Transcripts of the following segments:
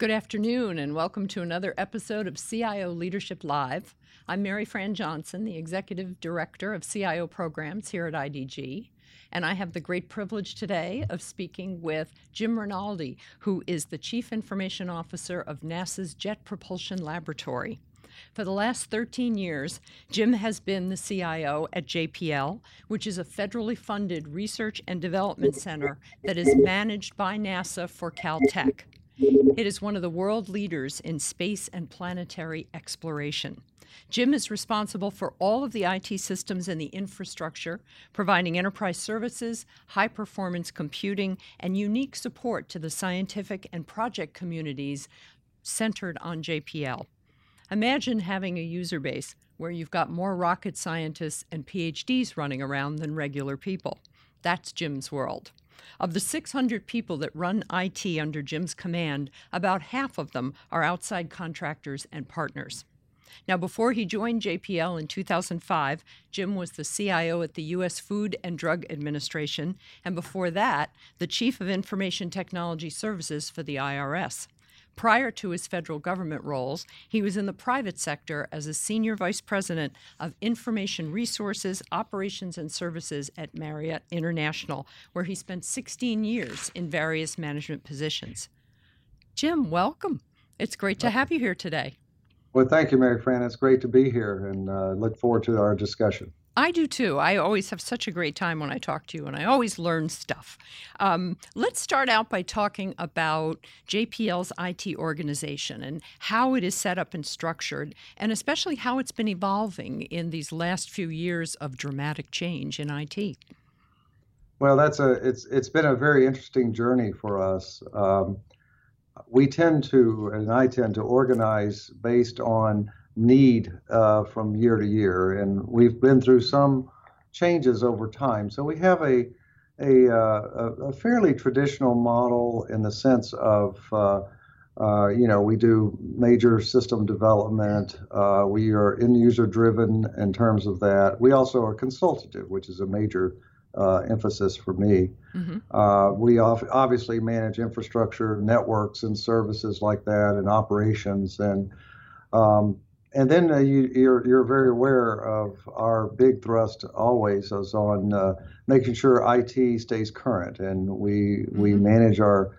Good afternoon, and welcome to another episode of CIO Leadership Live. I'm Maryfran Johnson, the Executive Director of CIO Programs here at IDG, and I have the great privilege today of speaking with Jim Rinaldi, who is the Chief Information Officer of NASA's Jet Propulsion Laboratory. For the last 13 years, Jim has been the CIO at JPL, which is a federally funded research and development center that is managed by NASA for Caltech. It is one of the world leaders in space and planetary exploration. Jim is responsible for all of the IT systems and the infrastructure, providing enterprise services, high performance computing, and unique support to the scientific and project communities centered on JPL. Imagine having a user base where you've got more rocket scientists and PhDs running around than regular people. That's Jim's world. Of the 600 people that run IT under Jim's command, about half of them are outside contractors and partners. Now, before he joined JPL in 2005, Jim was the CIO at the U.S. Food and Drug Administration, and before that, the Chief of Information Technology Services for the IRS. Prior to his federal government roles, he was in the private sector as a senior vice president of information resources, operations, and services at Marriott International, where he spent 16 years in various management positions. Jim, welcome. It's great to have you here today. Well, thank you, Maryfran. It's great to be here and uh, look forward to our discussion. I do too. I always have such a great time when I talk to you, and I always learn stuff. Um, let's start out by talking about JPL's IT organization and how it is set up and structured, and especially how it's been evolving in these last few years of dramatic change in IT. Well, that's a it's it's been a very interesting journey for us. Um, we tend to, and I tend to organize based on need uh, from year to year, and we've been through some changes over time. So we have a a, uh, a fairly traditional model in the sense of uh, uh, you know we do major system development. Uh, we are end user driven in terms of that. We also are consultative, which is a major uh, emphasis for me. Mm-hmm. Uh, we obviously manage infrastructure, networks, and services like that, and operations. And um, and then uh, you, are you're, you're very aware of our big thrust always is on uh, making sure IT stays current, and we mm-hmm. we manage our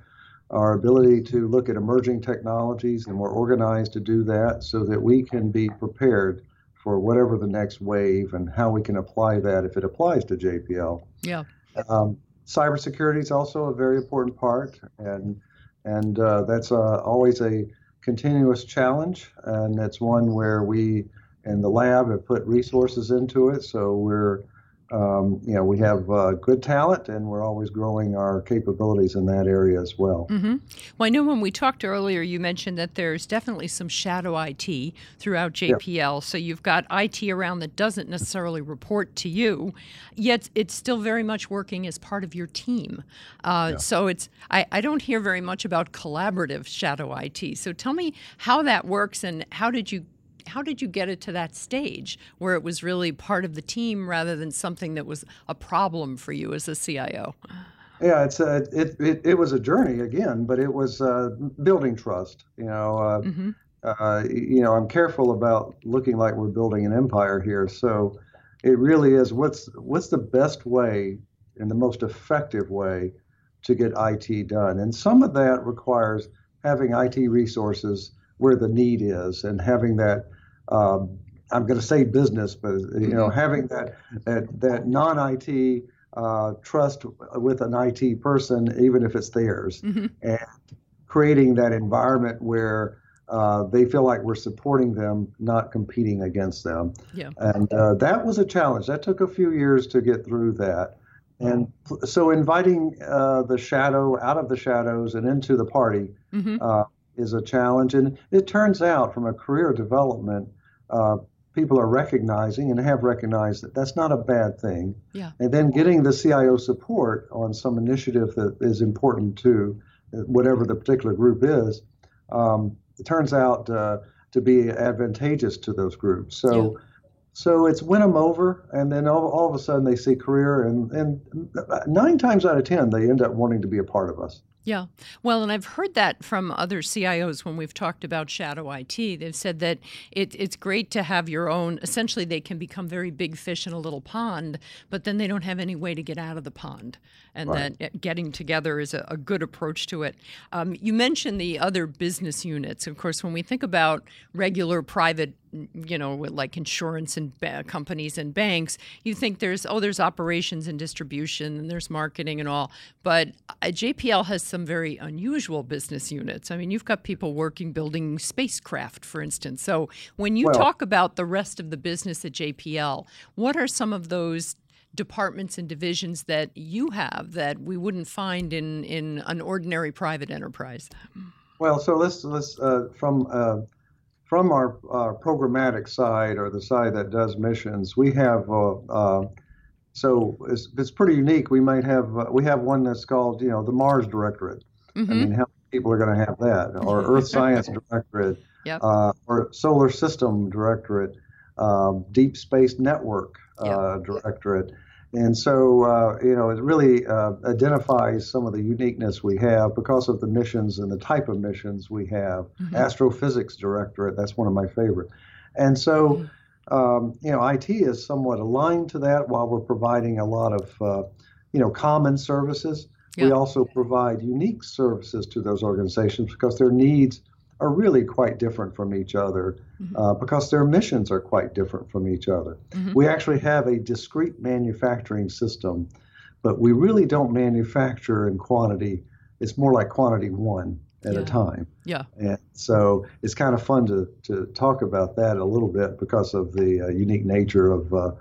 our ability to look at emerging technologies, and we're organized to do that so that we can be prepared for whatever the next wave and how we can apply that if it applies to JPL. Yeah. Um, cybersecurity is also a very important part, and and uh, that's uh, always a continuous challenge, and it's one where we in the lab have put resources into it. So we're um, you know, we have uh, good talent and we're always growing our capabilities in that area as well. Mm-hmm. Well, I know when we talked earlier, you mentioned that there's definitely some shadow IT throughout JPL. Yeah. So you've got IT around that doesn't necessarily report to you, yet it's still very much working as part of your team. Uh, yeah. So it's I, I don't hear very much about collaborative shadow IT. So tell me how that works and how did you how did you get it to that stage where it was really part of the team rather than something that was a problem for you as a CIO? Yeah, it's a, it, it, it was a journey again, but it was uh, building trust. You know, uh, mm-hmm. uh, you know, I'm careful about looking like we're building an empire here. So it really is what's what's the best way and the most effective way to get IT done, and some of that requires having IT resources where the need is and having that um, I'm going to say business, but you know, mm-hmm. having that that that non-IT uh, trust with an IT person, even if it's theirs, mm-hmm. and creating that environment where uh, they feel like we're supporting them, not competing against them. Yeah. And uh, that was a challenge. That took a few years to get through that. And so inviting uh, the shadow out of the shadows and into the party mm-hmm. Uh, is a challenge. And it turns out from a career development, uh, people are recognizing and have recognized that that's not a bad thing. Yeah. And then getting the CIO support on some initiative that is important to whatever the particular group is, um, it turns out uh, to be advantageous to those groups. So. Yeah. So it's win them over, and then all, all of a sudden they see career, and, and nine times out of ten they end up wanting to be a part of us. Yeah. Well, and I've heard that from other CIOs when we've talked about shadow IT. They've said that it, it's great to have your own, essentially, they can become very big fish in a little pond, but then they don't have any way to get out of the pond. And right. that getting together is a, a good approach to it. Um, you mentioned the other business units. Of course, when we think about regular private you know, like insurance and ba- companies and banks, you think there's oh, there's operations and distribution and there's marketing and all. But uh, JPL has some very unusual business units. I mean, you've got people working building spacecraft, for instance. So when you well, talk about the rest of the business at JPL, what are some of those departments and divisions that you have that we wouldn't find in in an ordinary private enterprise? Well, so let's let's uh, from uh, from our uh, programmatic side or the side that does missions, we have uh, uh, so it's, it's pretty unique. We might have uh, we have one that's called you know the Mars Directorate. Mm-hmm. I mean, how many people are going to have that? Or Earth Science Directorate, yep. Uh, or Solar System Directorate, um, Deep Space Network uh, yep. Directorate. And so, uh, you know, it really uh, identifies some of the uniqueness we have because of the missions and the type of missions we have. Mm-hmm. Astrophysics Directorate, that's one of my favorite. And so, mm-hmm. um, you know, IT is somewhat aligned to that while we're providing a lot of, uh, you know, common services. Yeah. We also provide unique services to those organizations because their needs are really quite different from each other mm-hmm. uh, because their missions are quite different from each other. Mm-hmm. We actually have a discrete manufacturing system, but we really don't manufacture in quantity. It's more like quantity one at yeah. a time. Yeah. And so it's kind of fun to, to talk about that a little bit because of the uh, unique nature of uh,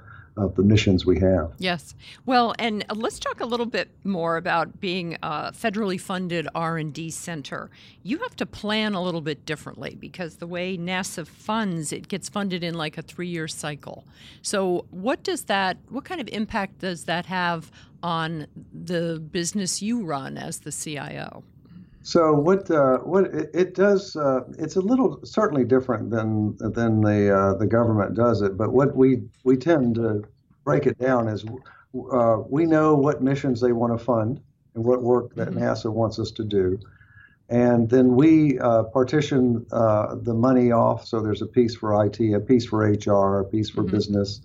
of the missions we have. Yes. Well, and uh, let's talk a little bit more about being a federally funded R&D center. You have to plan a little bit differently because the way NASA funds, it gets funded in like a 3-year cycle. So, what does that what kind of impact does that have on the business you run as the CIO? So what uh, what it, it does uh, it's a little certainly different than than the uh, the government does it, but what we we tend to break it down is uh, we know what missions they want to fund and what work that mm-hmm. NASA wants us to do, and then we uh, partition uh, the money off. So there's a piece for IT, a piece for HR, a piece for mm-hmm. business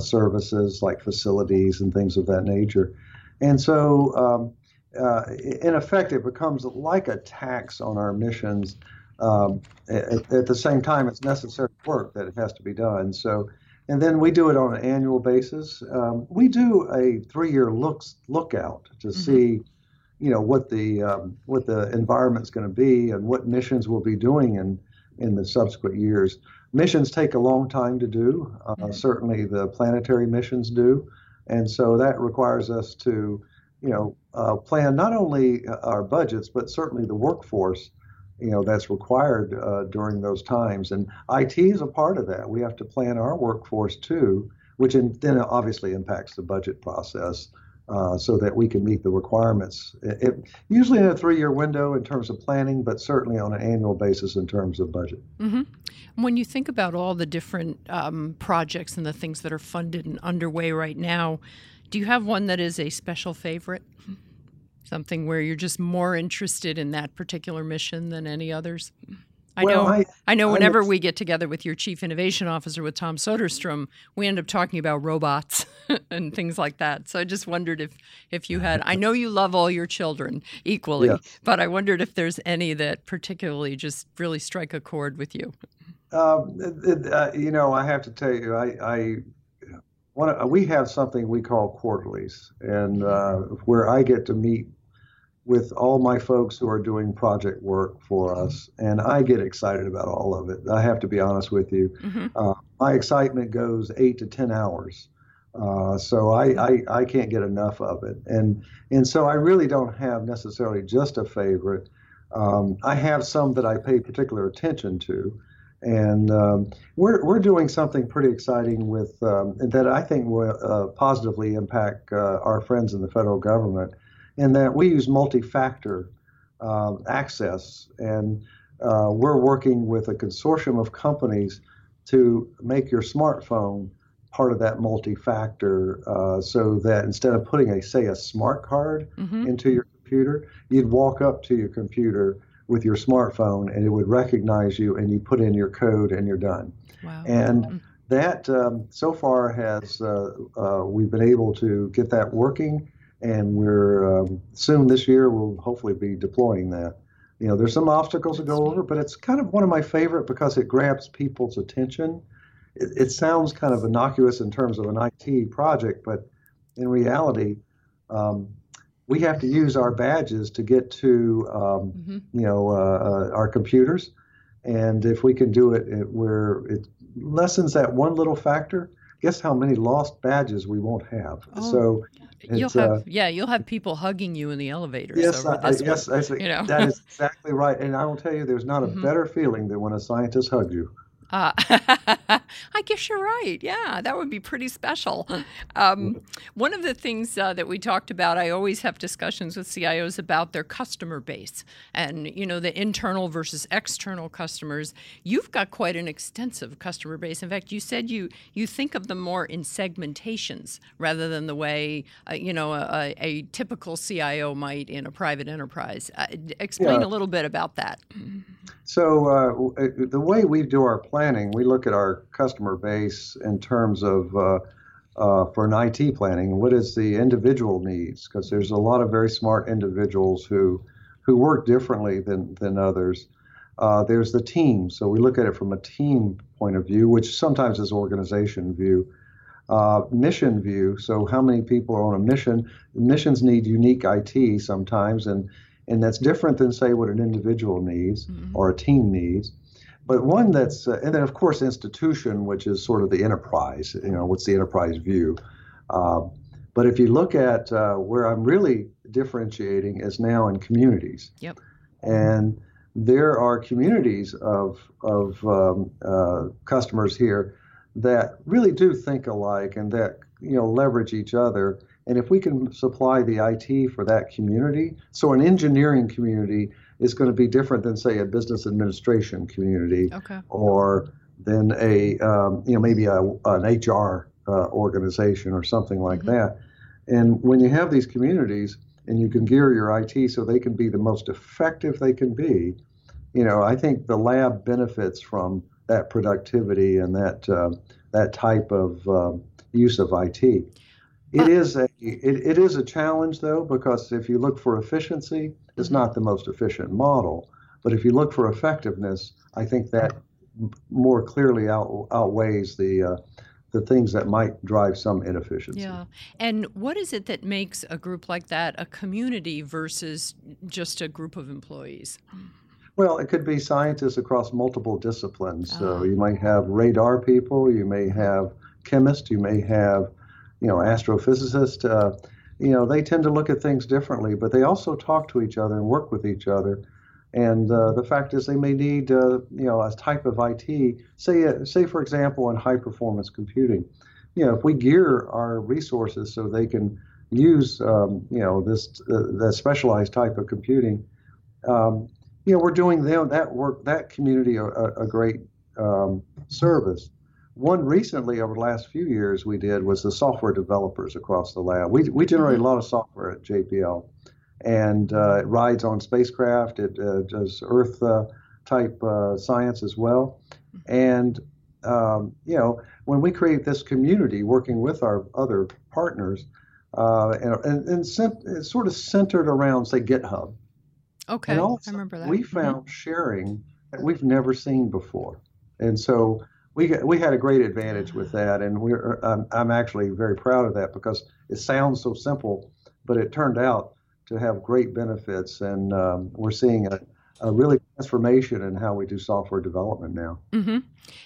services like facilities and things of that nature, and so. Um, uh, in effect, it becomes like a tax on our missions. Um, at, at, the same time, it's necessary work that has to be done. So, and then we do it on an annual basis. Um, we do a three-year looks lookout to mm-hmm. see, you know, what the um, what the environment's going to be and what missions we'll be doing in in the subsequent years. Missions take a long time to do. Uh, mm-hmm. Certainly, the planetary missions do, and so that requires us to you know, uh, plan not only uh, our budgets, but certainly the workforce, you know, that's required uh, during those times. And IT is a part of that. We have to plan our workforce too, which in, then obviously impacts the budget process. Uh, so that we can meet the requirements. It, it, usually in a three-year window in terms of planning, but certainly on an annual basis in terms of budget. Mm-hmm. When you think about all the different um, projects and the things that are funded and underway right now, do you have one that is a special favorite? Something where you're just more interested in that particular mission than any others? I well, know. I, I know. Whenever we get together with your chief innovation officer, with Tom Soderstrom, we end up talking about robots and things like that. So I just wondered if if you had. I know you love all your children equally, yeah. but I wondered if there's any that particularly just really strike a chord with you. Um, uh, you know, I have to tell you, I, I one, we have something we call quarterlies, and uh, where I get to meet with all my folks who are doing project work for us, and I get excited about all of it. I have to be honest with you. Mm-hmm. Uh, my excitement goes eight to ten hours, uh, so I, I, I can't get enough of it, and and so I really don't have necessarily just a favorite. Um, I have some that I pay particular attention to. And um, we're, we're doing something pretty exciting with um, that I think will uh, positively impact uh, our friends in the federal government in that we use multi-factor uh, access. And uh, we're working with a consortium of companies to make your smartphone part of that multi-factor uh, so that instead of putting a, say, a smart card mm-hmm. into your computer, you'd walk up to your computer with your smartphone and it would recognize you and you put in your code and you're done. Wow. And Mm. that um, so far has uh, uh, we've been able to get that working, and we're um, soon this year we'll hopefully be deploying that. You know, there's some obstacles to go over, but it's kind of one of my favorite because it grabs people's attention. It, it sounds kind of innocuous in terms of an IT project, but in reality, um, we have to use our badges to get to um, hmm you know uh, uh, our computers, and if we can do it, it where it lessens that one little factor. Guess how many lost badges we won't have? Oh, so You'll have uh, yeah, you'll have people hugging you in the elevator. yes, I, yes, I you know. that is exactly right. And I will tell you, there's not a Mhm. better feeling than when a scientist hugs you. Uh, I guess you're right. Yeah, that would be pretty special. Um, one of the things uh, that we talked about, I always have discussions with CIOs about their customer base and you know the internal versus external customers. You've got quite an extensive customer base. In fact, you said you you think of them more in segmentations rather than the way uh, you know a, a typical CIO might in a private enterprise. Uh, explain Yeah. a little bit about that. So uh, uh, the way we do our planning, we look at our customer base in terms of uh, uh, for an IT planning, what is the individual needs? Because there's a lot of very smart individuals who who work differently than than others. Uh, there's the team, so we look at it from a team point of view, which sometimes is organization view. Uh, mission view, so how many people are on a mission? Missions need unique IT sometimes, and and that's different than say what an individual needs Mhm. or a team needs. But one that's, uh, and then of course institution, which is sort of the enterprise. You know, what's the enterprise view? Uh, but if you look at uh, where I'm really differentiating is now in communities. Yep. And there are communities of of um, uh, customers here that really do think alike and that you know leverage each other. And if we can supply the IT for that community, so an engineering community is going to be different than say a business administration community Okay. or than a um, you know maybe a, an HR uh, organization or something like Mhm. that. And when you have these communities and you can gear your IT so they can be the most effective they can be, you know, I think the lab benefits from that productivity and that uh, that type of um, use of IT. It Uh, is a it, it is a challenge though because if you look for efficiency, it's Mhm. not the most efficient model. But if you look for effectiveness, I think that more clearly out, outweighs the uh, the things that might drive some inefficiency. Yeah. And what is it that makes a group like that a community versus just a group of employees? Well, it could be scientists across multiple disciplines. So you might have radar people, you may have chemists, you may have, you know, astrophysicists. You know, they tend to look at things differently, but they also talk to each other and work with each other. And uh, the fact is, they may need, uh, you know, a type of IT. Say, uh, say for example, in high performance computing, you know, if we gear our resources so they can use, um, you know, this uh, specialized type of computing. Um, you know, we're doing them that work, that community a, a great um, service. One recently over the last few years we did was the software developers across the lab. We, we generate a lot of software at JPL, and uh, it rides on spacecraft. It uh, does Earth uh, type uh, science as well. And um, you know, when we create this community working with our other partners, uh, and, and, and cent- it's sort of centered around, say, GitHub. Okay. And I remember that. we Mhm. found sharing that we've never seen before, and so we got, we had a great advantage with that, and we're I'm, I'm actually very proud of that because it sounds so simple, but it turned out to have great benefits, and um, we're seeing a, a really transformation in how we do software development now. hmm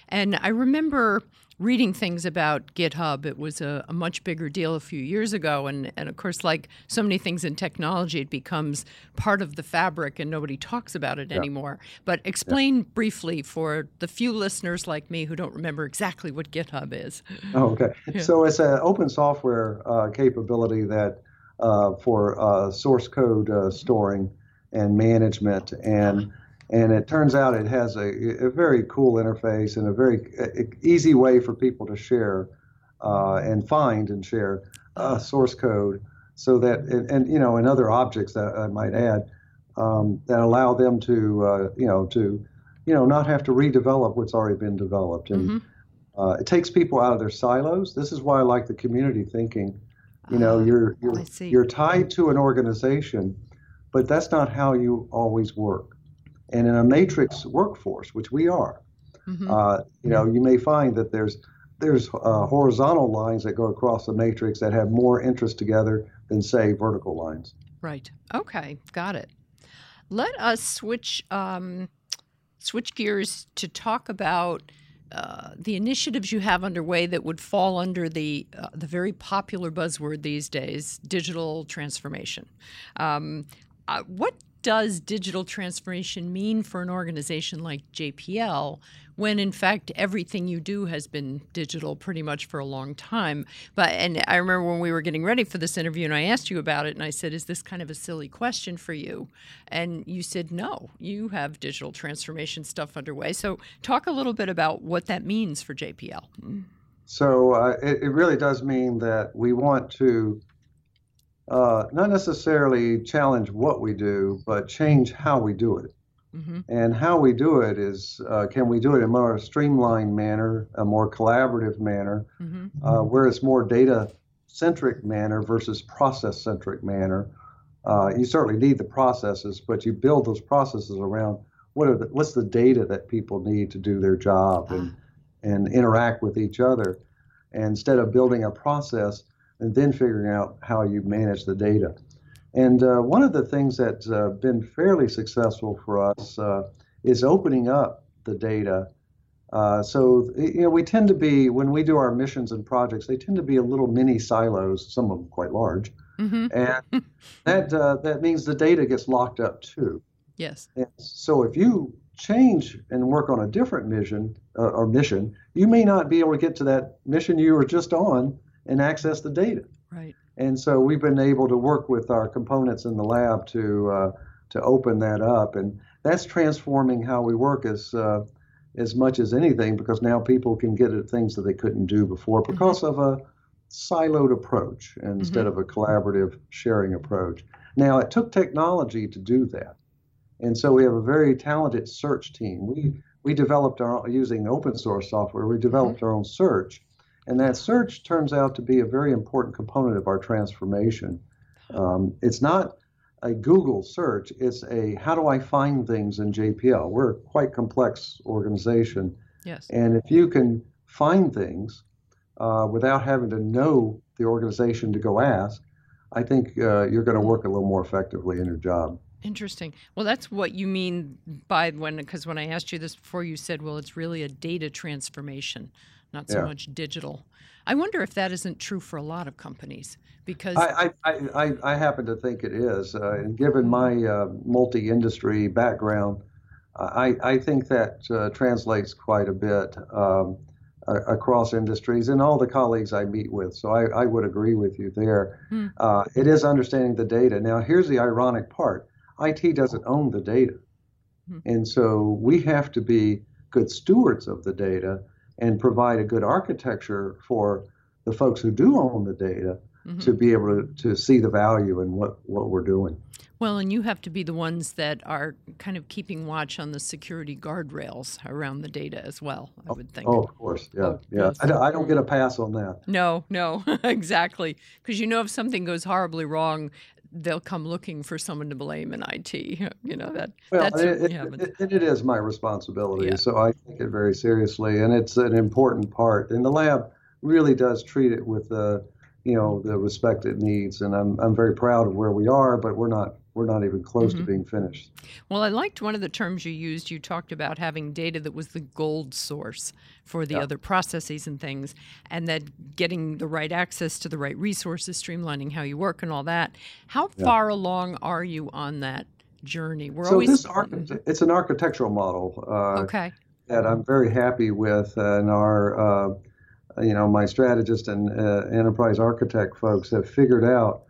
And I remember reading things about GitHub. It was a, a much bigger deal a few years ago. And, and of course, like so many things in technology, it becomes part of the fabric and nobody talks about it Yeah. anymore. But explain briefly for the few listeners like me who don't remember exactly what GitHub is. Oh, okay. Yeah. So it's an open software uh, capability that uh, for uh, source code uh, storing and management, and and it turns out it has a, a very cool interface and a very uh, easy way for people to share uh, and find and share uh, source code so that and, and you know and other objects that I might add um, that allow them to uh, you know to you know not have to redevelop what's already been developed and mm-hmm. uh, it takes people out of their silos. This is why I like the community thinking. You know, uh, you're you're you're tied to an organization, but that's not how you always work. And in a matrix workforce, which we are, mm-hmm. uh, you know, you may find that there's there's uh, horizontal lines that go across the matrix that have more interest together than say vertical lines. Right. Okay. Got it. Let us switch um, switch gears to talk about. Uh, the initiatives you have underway that would fall under the uh, the very popular buzzword these days, digital transformation. Um, uh, what does digital transformation mean for an organization like JPL when in fact everything you do has been digital pretty much for a long time? But and I remember when we were getting ready for this interview and I asked you about it and I said is this kind of a silly question for you? And you said no you have digital transformation stuff underway. So talk a little bit about what that means for JPL so uh, it, it really does mean that we want to uh, not necessarily challenge what we do, but change how we do it. Mm-hmm. And how we do it is uh, can we do it in a more streamlined manner, a more collaborative manner, mm-hmm. uh, where it's more data centric manner versus process centric manner. Uh, you certainly need the processes, but you build those processes around what are the, what's the data that people need to do their job and, ah. and interact with each other. And instead of building a process, and then figuring out how you manage the data. And uh, one of the things that's uh, been fairly successful for us uh, is opening up the data. Uh, so, you know, we tend to be, when we do our missions and projects, they tend to be a little mini silos, some of them quite large. Mm-hmm. And that, uh, that means the data gets locked up too. Yes. And so if you change and work on a different mission uh, or mission, you may not be able to get to that mission you were just on and access the data. Right. And so we've been able to work with our components in the lab to uh, to open that up, and that's transforming how we work as uh, as much as anything because now people can get at things that they couldn't do before mm-hmm. because mm-hmm. of a siloed approach instead mm-hmm. of a collaborative sharing approach. Now it took technology to do that, and so we have a very talented search team. We we developed our using open source software. We developed mm-hmm. our own search and that search turns out to be a very important component of our transformation. Um, it's not a Google search, it's a how do I find things in JPL? We're a quite complex organization. Yes. And if you can find things uh, without having to know the organization to go ask, I think uh, you're going to work a little more effectively in your job. Interesting. Well, that's what you mean by when, because when I asked you this before, you said, well, it's really a data transformation not so yeah. much digital. I wonder if that isn't true for a lot of companies because I I, I, I happen to think it is, uh, and given my uh, multi-industry background, I I think that uh, translates quite a bit. Um, across industries and all the colleagues I meet with. So I, I would agree with you there. Hmm. Uh, it is understanding the data. Now, here's the ironic part IT doesn't own the data. Hmm. And so we have to be good stewards of the data and provide a good architecture for the folks who do own the data mm-hmm. to be able to, to see the value in what, what we're doing. Well, and you have to be the ones that are kind of keeping watch on the security guardrails around the data as well, I would think. Oh, of course. Yeah. Oh, yeah. I, I, don't get a pass on that. No, no, exactly. Because you know, if something goes horribly wrong, they'll come looking for someone to blame in IT. You know that. Well, that's it, it, it, it is my responsibility, yeah. so I take it very seriously, and it's an important part. And the lab really does treat it with the, you know, the respect it needs. And I'm I'm very proud of where we are, but we're not we're not even close mm-hmm. to being finished. Well, I liked one of the terms you used. You talked about having data that was the gold source for the other processes and things, and that getting the right access to the right resources, streamlining how you work, and all that. How far along are you on that journey? We're so always this arch- it's an architectural model. Uh, okay. That I'm very happy with, and our, uh, you know, my strategist and uh, enterprise architect folks have figured out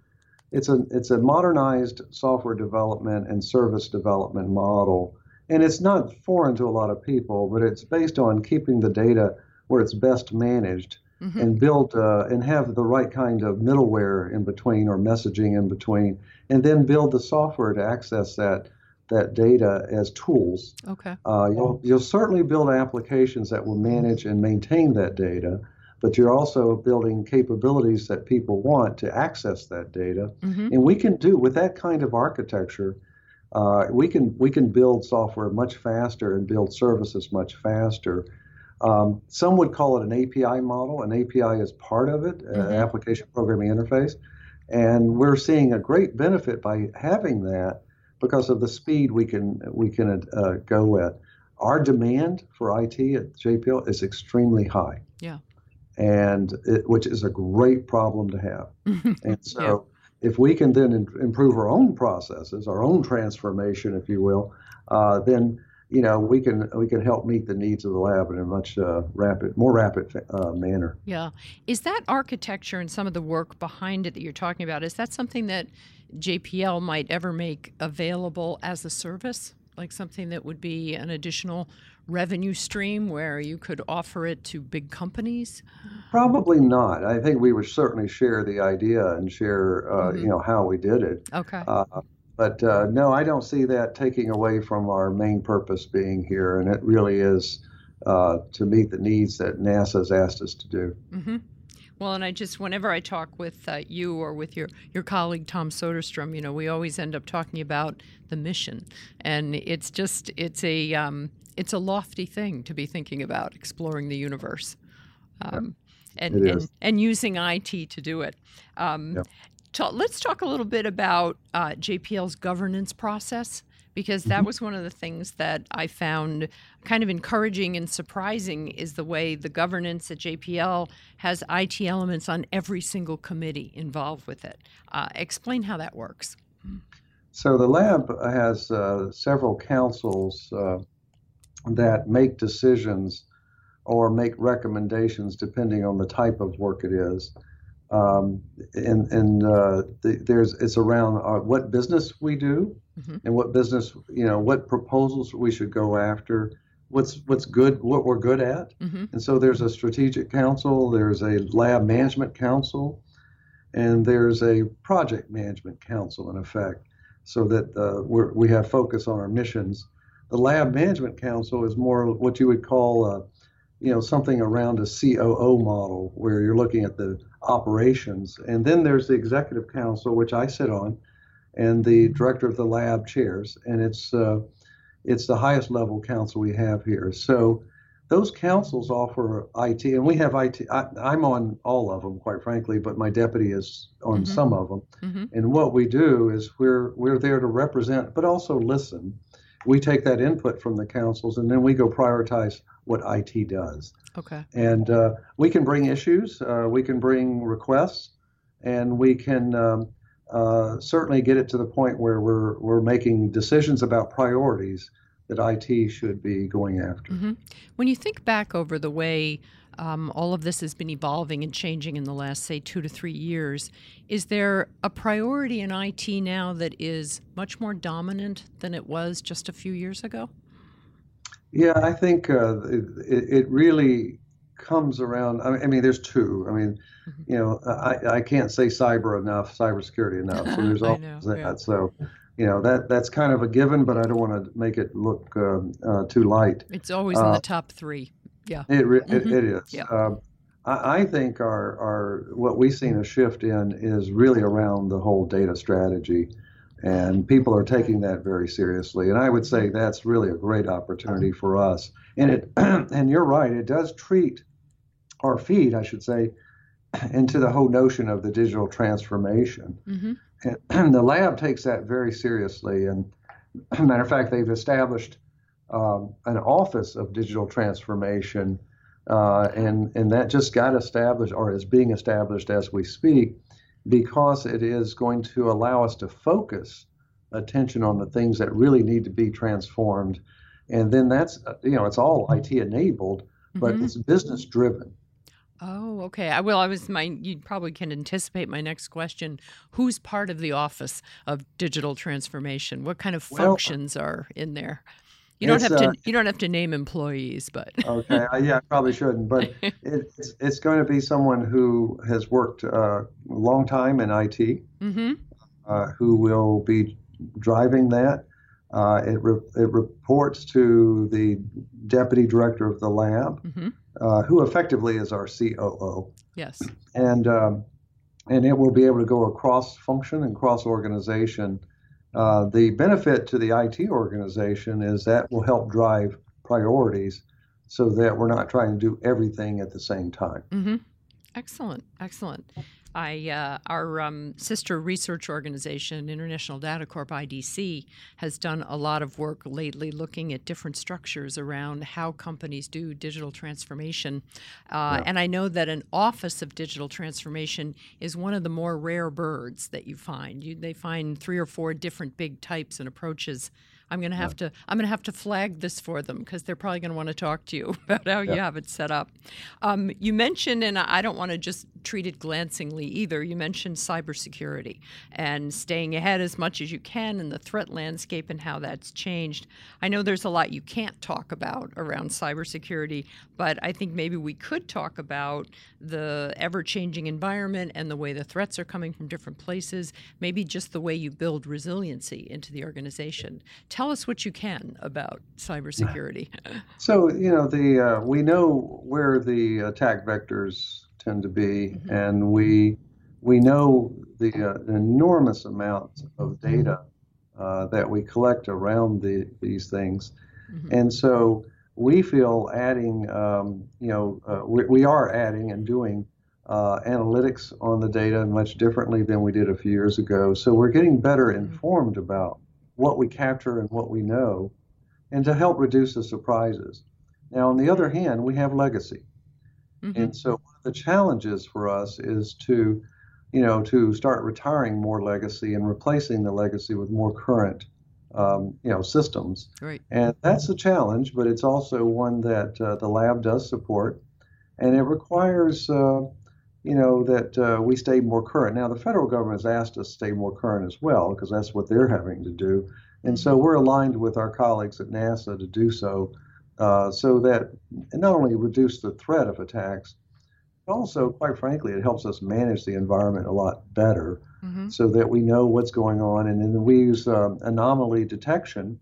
it's a it's a modernized software development and service development model, and it's not foreign to a lot of people, but it's based on keeping the data where it's best managed mm-hmm. and build uh, and have the right kind of middleware in between or messaging in between, and then build the software to access that that data as tools. Okay. Uh, you'll you'll certainly build applications that will manage and maintain that data, but you're also building capabilities that people want to access that data, mm-hmm. and we can do with that kind of architecture. Uh, we can we can build software much faster and build services much faster um, some would call it an API model. An API is part of it, mm-hmm. application programming interface. And we're seeing a great benefit by having that because of the speed we can we can uh, go at. Our demand for IT at JPL is extremely high. Yeah. And it, which is a great problem to have. and so yeah. if we can then in, improve our own processes, our own transformation, if you will, uh, then you know, we can we can help meet the needs of the lab in a much uh, rapid, more rapid uh, manner. Yeah, is that architecture and some of the work behind it that you're talking about? Is that something that JPL might ever make available as a service, like something that would be an additional revenue stream where you could offer it to big companies? Probably not. I think we would certainly share the idea and share, uh, mm-hmm. you know, how we did it. Okay. Uh, but uh, no, I don't see that taking away from our main purpose being here, and it really is uh, to meet the needs that NASA has asked us to do. Mm-hmm. Well, and I just, whenever I talk with uh, you or with your, your colleague Tom Soderstrom, you know, we always end up talking about the mission, and it's just, it's a, um, it's a lofty thing to be thinking about exploring the universe. Um, and, and, and using IT to do it. Um, yep. let's talk a little bit about uh, JPL's governance process because that mm-hmm. was one of the things that I found kind of encouraging and surprising is the way the governance at JPL has IT elements on every single committee involved with it. Uh, explain how that works. So the lab has uh, several councils uh, that make decisions or make recommendations depending on the type of work it is um, and and uh, the, there's it's around uh, what business we do mm-hmm. and what business you know what proposals we should go after what's what's good what we're good at mm-hmm. and so there's a strategic council there's a lab management council and there's a project management council in effect so that uh, we we have focus on our missions the lab management council is more what you would call a, you know something around a COO model where you're looking at the operations. And then there's the executive council, which I sit on, and the director of the lab chairs, and it's uh, it's the highest level council we have here. So those councils offer IT, and we have IT. I, am on all of them, quite frankly, but my deputy is on mm-hmm. some of them. Mm-hmm. And what we do is we're we're there to represent, but also listen. We take that input from the councils, and then we go prioritize what IT does. Okay. And uh, we can bring issues, uh, we can bring requests, and we can um, uh, certainly get it to the point where we're we're making decisions about priorities that IT should be going after. Mm-hmm. When you think back over the way um, all of this has been evolving and changing in the last, say, two to three years. Is there a priority in IT now that is much more dominant than it was just a few years ago? Yeah, I think uh, it, it really comes around. I mean, there's two. I mean, mm-hmm. you know, I, I can't say cyber enough, cybersecurity enough. So there's all that. Yeah. So, you know, that that's kind of a given, but I don't want to make it look uh, uh, too light. It's always in the uh, top three. Yeah. It mm-hmm. it, it is. Yeah. Um, I, I think our our what we've seen a shift in is really around the whole data strategy and people are taking that very seriously. And I would say that's really a great opportunity for us. And it, and you're right, it does treat our feed, I should say, into the whole notion of the digital transformation. Mm-hmm. And, and, the lab takes that very seriously. And matter of fact, they've established um, an office of digital transformation, uh, and and that just got established or is being established as we speak because it is going to allow us to focus attention on the things that really need to be transformed. And then that's, you know, it's all IT enabled, but mm-hmm. it's business driven. Oh, okay. I will. I was my. You probably can anticipate my next question. Who's part of the office of digital transformation? What kind of functions well, are in there? You don't have to. Uh, you don't have to name employees, but okay. yeah, I probably shouldn't. But it's it's going to be someone who has worked uh, a long time in IT, mm-hmm. uh, who will be driving that. Uh, it re- it reports to the deputy director of the lab, mm-hmm. Uh, who effectively is our COO. Yes. And um, and it will be able to go across function and cross organization uh, the benefit to the IT organization is that will help drive priorities so that we're not trying to do everything at the same time. Mm-hmm. Excellent, excellent. I, uh, our um, sister research organization, International Data Corp (IDC), has done a lot of work lately looking at different structures around how companies do digital transformation. Uh, yeah. And I know that an office of digital transformation is one of the more rare birds that you find. You, they find three or four different big types and approaches I'm going to have yeah. to I'm going to have to flag this for them because they're probably going to want to talk to you about how yeah. you have it set up. Um, you mentioned, and I don't want to just treat it glancingly either. You mentioned cybersecurity and staying ahead as much as you can in the threat landscape and how that's changed. I know there's a lot you can't talk about around cybersecurity, but I think maybe we could talk about the ever-changing environment and the way the threats are coming from different places. Maybe just the way you build resiliency into the organization Tell us what you can about cybersecurity. So you know the uh, we know where the attack vectors tend to be, mm-hmm. and we we know the, uh, enormous amount of data uh, that we collect around the, these things, mm-hmm. and so we feel adding, um, you know, uh, we, we, are adding and doing uh, analytics on the data much differently than we did a few years ago. So we're getting better mm-hmm. informed about what we capture and what we know, and to help reduce the surprises. Now, on the other hand, we have legacy. Mm-hmm. And so one of the challenges for us is to, you know, to start retiring more legacy and replacing the legacy with more current, um, you know, systems. Right. And that's a challenge, but it's also one that uh, the lab does support, and it requires, uh, you know, that uh, we stay more current. Now, the federal government has asked us to stay more current as well because that's what they're having to do. And so we're aligned with our colleagues at NASA to do so, uh, so that not only reduce the threat of attacks, but also, quite frankly, it helps us manage the environment a lot better mm-hmm. so that we know what's going on. And then we use um, anomaly detection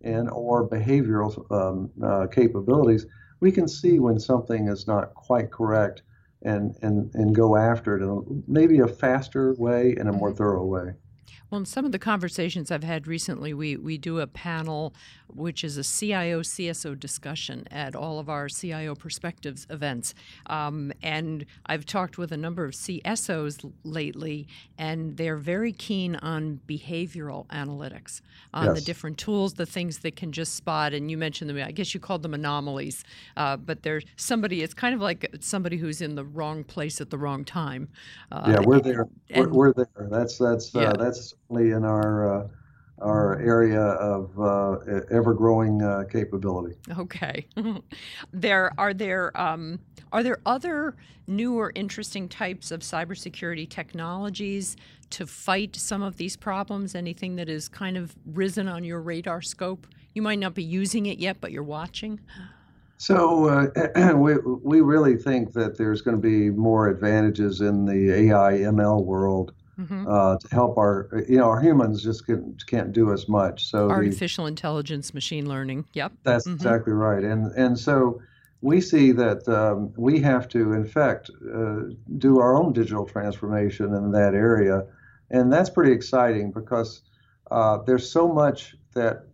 and or behavioral um, uh, capabilities. We can see when something is not quite correct and, and, and go after it in maybe a faster way and a more thorough way. Well, in some of the conversations I've had recently, we, we do a panel which is a CIO CSO discussion at all of our CIO Perspectives events. Um, and I've talked with a number of CSOs lately, and they're very keen on behavioral analytics, on yes. the different tools, the things that can just spot. And you mentioned them, I guess you called them anomalies, uh, but they're somebody, it's kind of like somebody who's in the wrong place at the wrong time. Uh, yeah, we're there. And, we're, we're, there. That's, that's, uh, yeah. that's in our uh, our area of uh, ever growing uh, capability. Okay, there are there um, are there other new or interesting types of cybersecurity technologies to fight some of these problems? Anything that has kind of risen on your radar scope? You might not be using it yet, but you're watching. So uh, we we really think that there's going to be more advantages in the AI ML world mm-hmm. uh, to help our you know our humans just can, can't do as much. So artificial the, intelligence, machine learning. Yep, that's mm-hmm. exactly right. And and so we see that um, we have to, in fact, uh, do our own digital transformation in that area, and that's pretty exciting because uh, there's so much that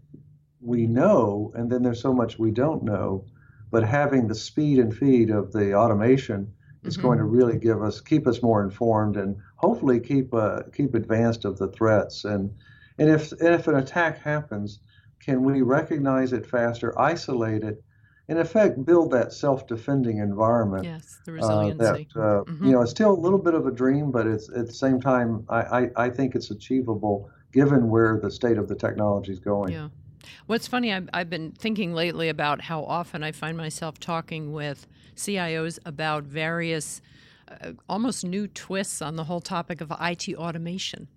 we know, and then there's so much we don't know. But having the speed and feed of the automation is mm-hmm. going to really give us keep us more informed and hopefully keep uh, keep advanced of the threats and and if if an attack happens can we recognize it faster isolate it in effect build that self-defending environment yes the resiliency uh, that uh, mm-hmm. you know it's still a little bit of a dream but it's at the same time I, I, I think it's achievable given where the state of the technology is going yeah What's funny, I've, I've been thinking lately about how often I find myself talking with CIOs about various uh, almost new twists on the whole topic of IT automation.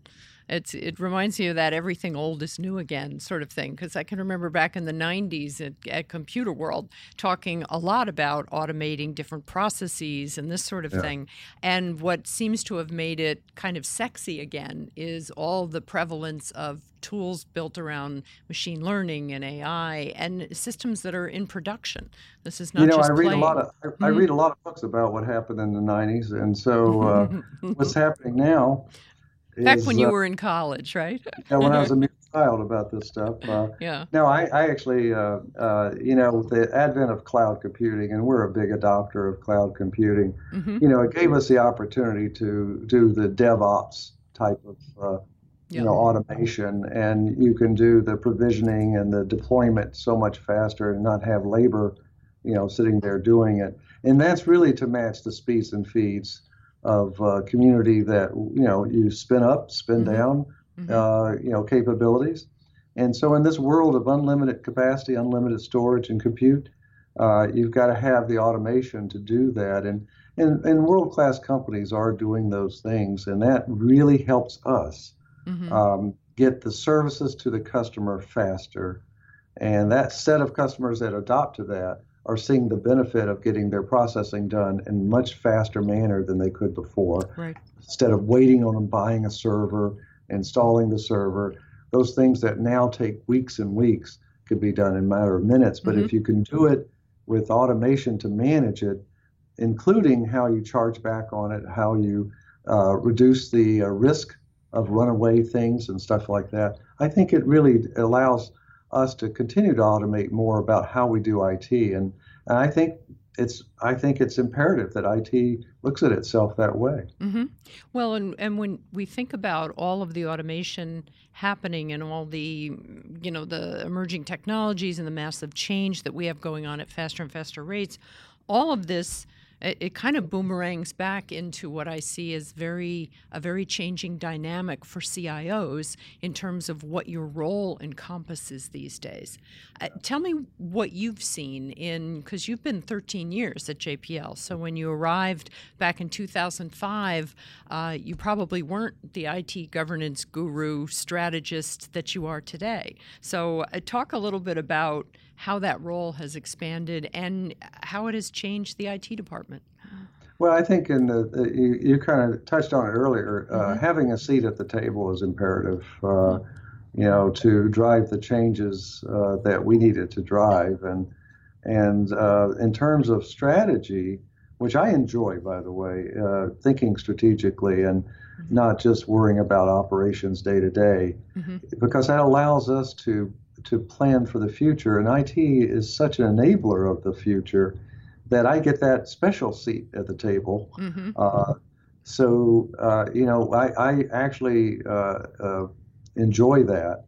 It's it reminds me of that everything old is new again sort of thing because I can remember back in the 90s at, at, Computerworld talking a lot about automating different processes and this sort of yeah. thing. And what seems to have made it kind of sexy again is all the prevalence of tools built around machine learning and AI and systems that are in production. This is not you know, just I read playing. a lot of I, mm-hmm. I, read a lot of books about what happened in the 90s, and so uh, what's happening now Back when you uh, were in college, right? yeah, when I was a mere child about this stuff. Uh, yeah. No, I, I actually, uh, uh, you know, with the advent of cloud computing, and we're a big adopter of cloud computing. Mm-hmm. You know, it gave us the opportunity to do the DevOps type of, uh, you know, automation, and you can do the provisioning and the deployment so much faster, and not have labor, you know, sitting there doing it. And that's really to match the speeds and feeds of uh, community that you know you spin up, spin mm-hmm. down, mm-hmm. Uh, you know capabilities. And so in this world of unlimited capacity, unlimited storage and compute, uh, you've got to have the automation to do that. And and, and world class companies are doing those things, and that really helps us mm-hmm. um, get the services to the customer faster. And that set of customers that adopt to that are seeing the benefit of getting their processing done in much faster manner than they could before. Right. Instead of waiting on them buying a server, installing the server, those things that now take weeks and weeks could be done in a matter of minutes. But mm-hmm. if you can do it with automation to manage it, including how you charge back on it, how you uh, reduce the uh, risk of runaway things and stuff like that, I think it really allows us to continue to automate more about how we do IT. And, and I think it's I think it's imperative that IT looks at itself that way. Mm-hmm. Well, and and when we think about all of the automation happening and all the you know the emerging technologies and the massive change that we have going on at faster and faster rates, all of this it, it, kind of boomerangs back into what I see as very a very changing dynamic for CIOs in terms of what your role encompasses these days. Uh, tell me what you've seen in because you've been 13 years at JPL. So when you arrived back in 2005, uh, you probably weren't the IT governance guru strategist that you are today. So uh, talk a little bit about how that role has expanded and how it has changed the IT department. Well, I think in the, the you, you, kind of touched on it earlier. Uh, mm-hmm. Having a seat at the table is imperative. Uh, you know, to drive the changes uh, that we needed to drive, and and uh, in terms of strategy, which I enjoy, by the way, uh, thinking strategically and mm-hmm. not just worrying about operations day to day, mm-hmm. because that allows us to to plan for the future. And IT is such an enabler of the future that I get that special seat at the table. Mm-hmm. Uh, so, uh, you know, I, I actually uh, uh enjoy that.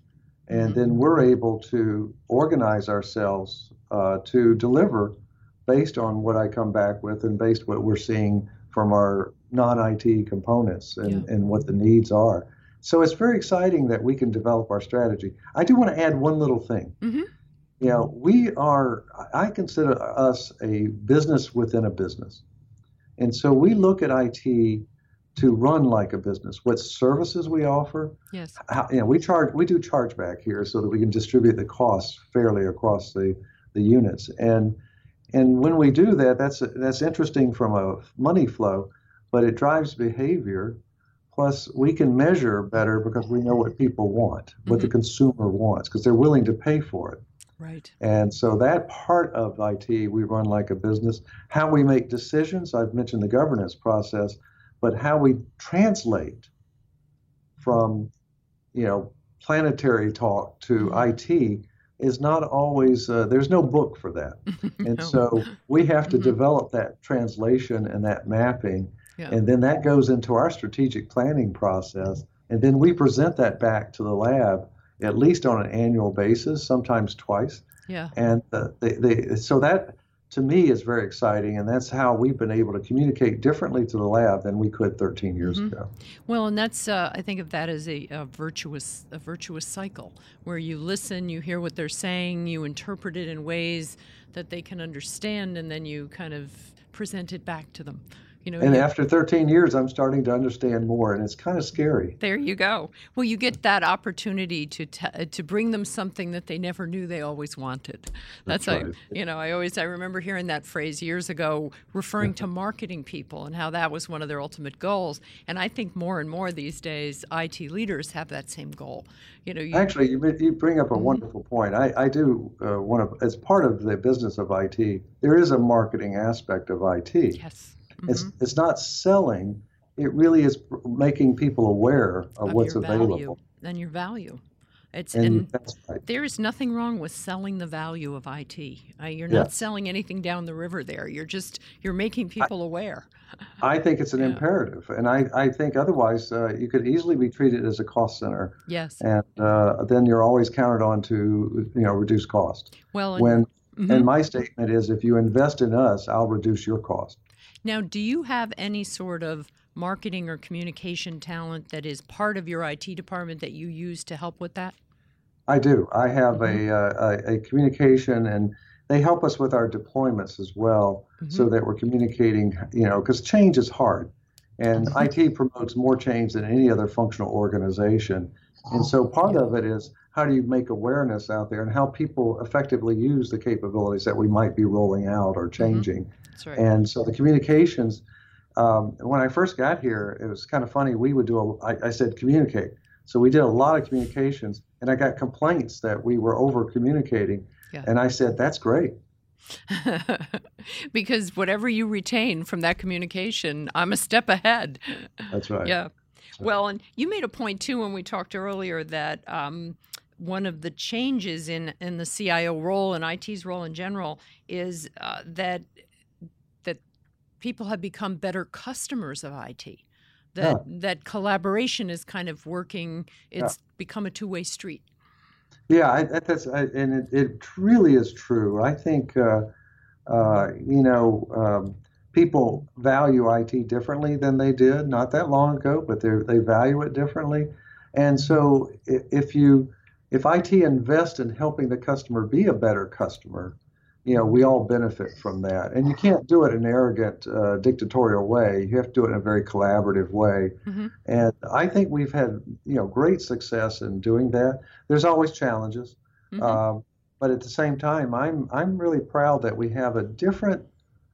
And mm-hmm. then we're able to organize ourselves uh, to deliver based on what I come back with and based what we're seeing from our non-IT components and, yeah. and what the needs are. So it's very exciting that we can develop our strategy. I do want to add one little thing. Mm-hmm. You know, we are, I consider us a business within a business. And so we look at IT to run like a business. What services we offer? Yes. How, you know, we charge, we do chargeback here so that we can distribute the costs fairly across the, the units. And and when we do that, that's that's interesting from a money flow, but it drives behavior Plus, we can measure better because we know what people want, what mm-hmm. the consumer wants, because they're willing to pay for it. Right. And so that part of IT we run like a business. How we make decisions, I've mentioned the governance process, but how we translate from, you know, planetary talk to mm-hmm. IT is not always uh, there's no book for that and no. so we have to mm-hmm. develop that translation and that mapping yeah. And then that goes into our strategic planning process. And then we present that back to the lab at least on an annual basis, sometimes twice. Yeah. And uh, they, they, so that to me is very exciting, and that's how we've been able to communicate differently to the lab than we could 13 years mm-hmm. ago. Well, and that's uh, I think of that as a, a, virtuous a virtuous cycle where you listen, you hear what they're saying, you interpret it in ways that they can understand, and then you kind of present it back to them You know, and you, after 13 years, I'm starting to understand more, and it's kind of scary. There you go. Well, you get that opportunity to t- to bring them something that they never knew they always wanted. That's, That's right. you know, I always I remember hearing that phrase years ago, referring to marketing people and how that was one of their ultimate goals. And I think more and more these days, IT leaders have that same goal. You know, you, actually, you, you bring up a mm-hmm. wonderful point. I, I do uh, want to, as part of the business of IT, there is a marketing aspect of IT. Yes Mm-hmm. It's it's not selling. It really is making people aware of, of what's available value and your value. It's and, and right. there is nothing wrong with selling the value of IT. Uh, you're not yeah. selling anything down the river there. You're just you're making people I, aware. I think it's an yeah. imperative, and I, I think otherwise uh, you could easily be treated as a cost center. Yes. And uh, then you're always counted on to you know reduce cost. Well, when mm-hmm. and my statement is if you invest in us, I'll reduce your cost. Now, do you have any sort of marketing or communication talent that is part of your IT department that you use to help with that? I do. I have mm-hmm. a, uh, a, a, communication, and they help us with our deployments as well, mm-hmm. so that we're communicating. You know, because change is hard, and mm-hmm. IT promotes more change than any other functional organization. And so part of it is how do you make awareness out there and how people effectively use the capabilities that we might be rolling out or mm-hmm. changing. Mm-hmm. Right. And so the communications, um, when I first got here, it was kind of funny. We would do, a, I, I said communicate. So we did a lot of communications, and I got complaints that we were over communicating. Yeah. And I said, that's great. because whatever you retain from that communication, I'm a step ahead. That's right. Yeah. Well, and you made a point too when we talked earlier that um, one of the changes in in the CIO role and IT's role in general is uh, that that people have become better customers of IT. That yeah. that collaboration is kind of working. It's yeah. become a two way street. Yeah, I, that's I, and it, it, really is true. I think uh, uh, you know. Um, people value IT differently than they did not that long ago, but they they value it differently. And so if you if IT invests in helping the customer be a better customer, you know, we all benefit from that. And you can't do it in an arrogant, uh, dictatorial way. You have to do it in a very collaborative way. Mm-hmm. And I think we've had, you know, great success in doing that. There's always challenges, mm-hmm. uh, but at the same time, I'm I'm really proud that we have a different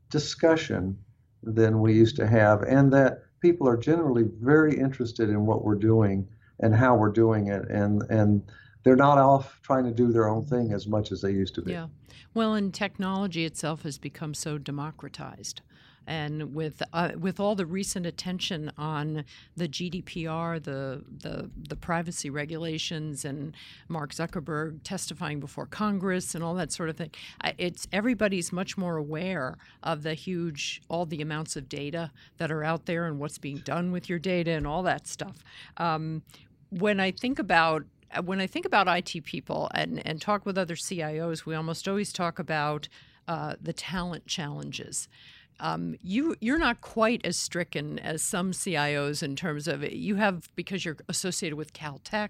discussion than we used to have, and that people are generally very interested in what we're doing and how we're doing it, and and they're not off trying to do their own thing as much as they used to be. Yeah, well, and technology itself has become so democratized and with uh, with all the recent attention on the GDPR, the, the the privacy regulations, and Mark Zuckerberg testifying before Congress and all that sort of thing, it's everybody's much more aware of the huge all the amounts of data that are out there and what's being done with your data and all that stuff. Um, when I think about when I think about IT people and, and talk with other CIOs, we almost always talk about uh, the talent challenges um, you you're not quite as stricken as some CIOs in terms of you have because you're associated with Caltech,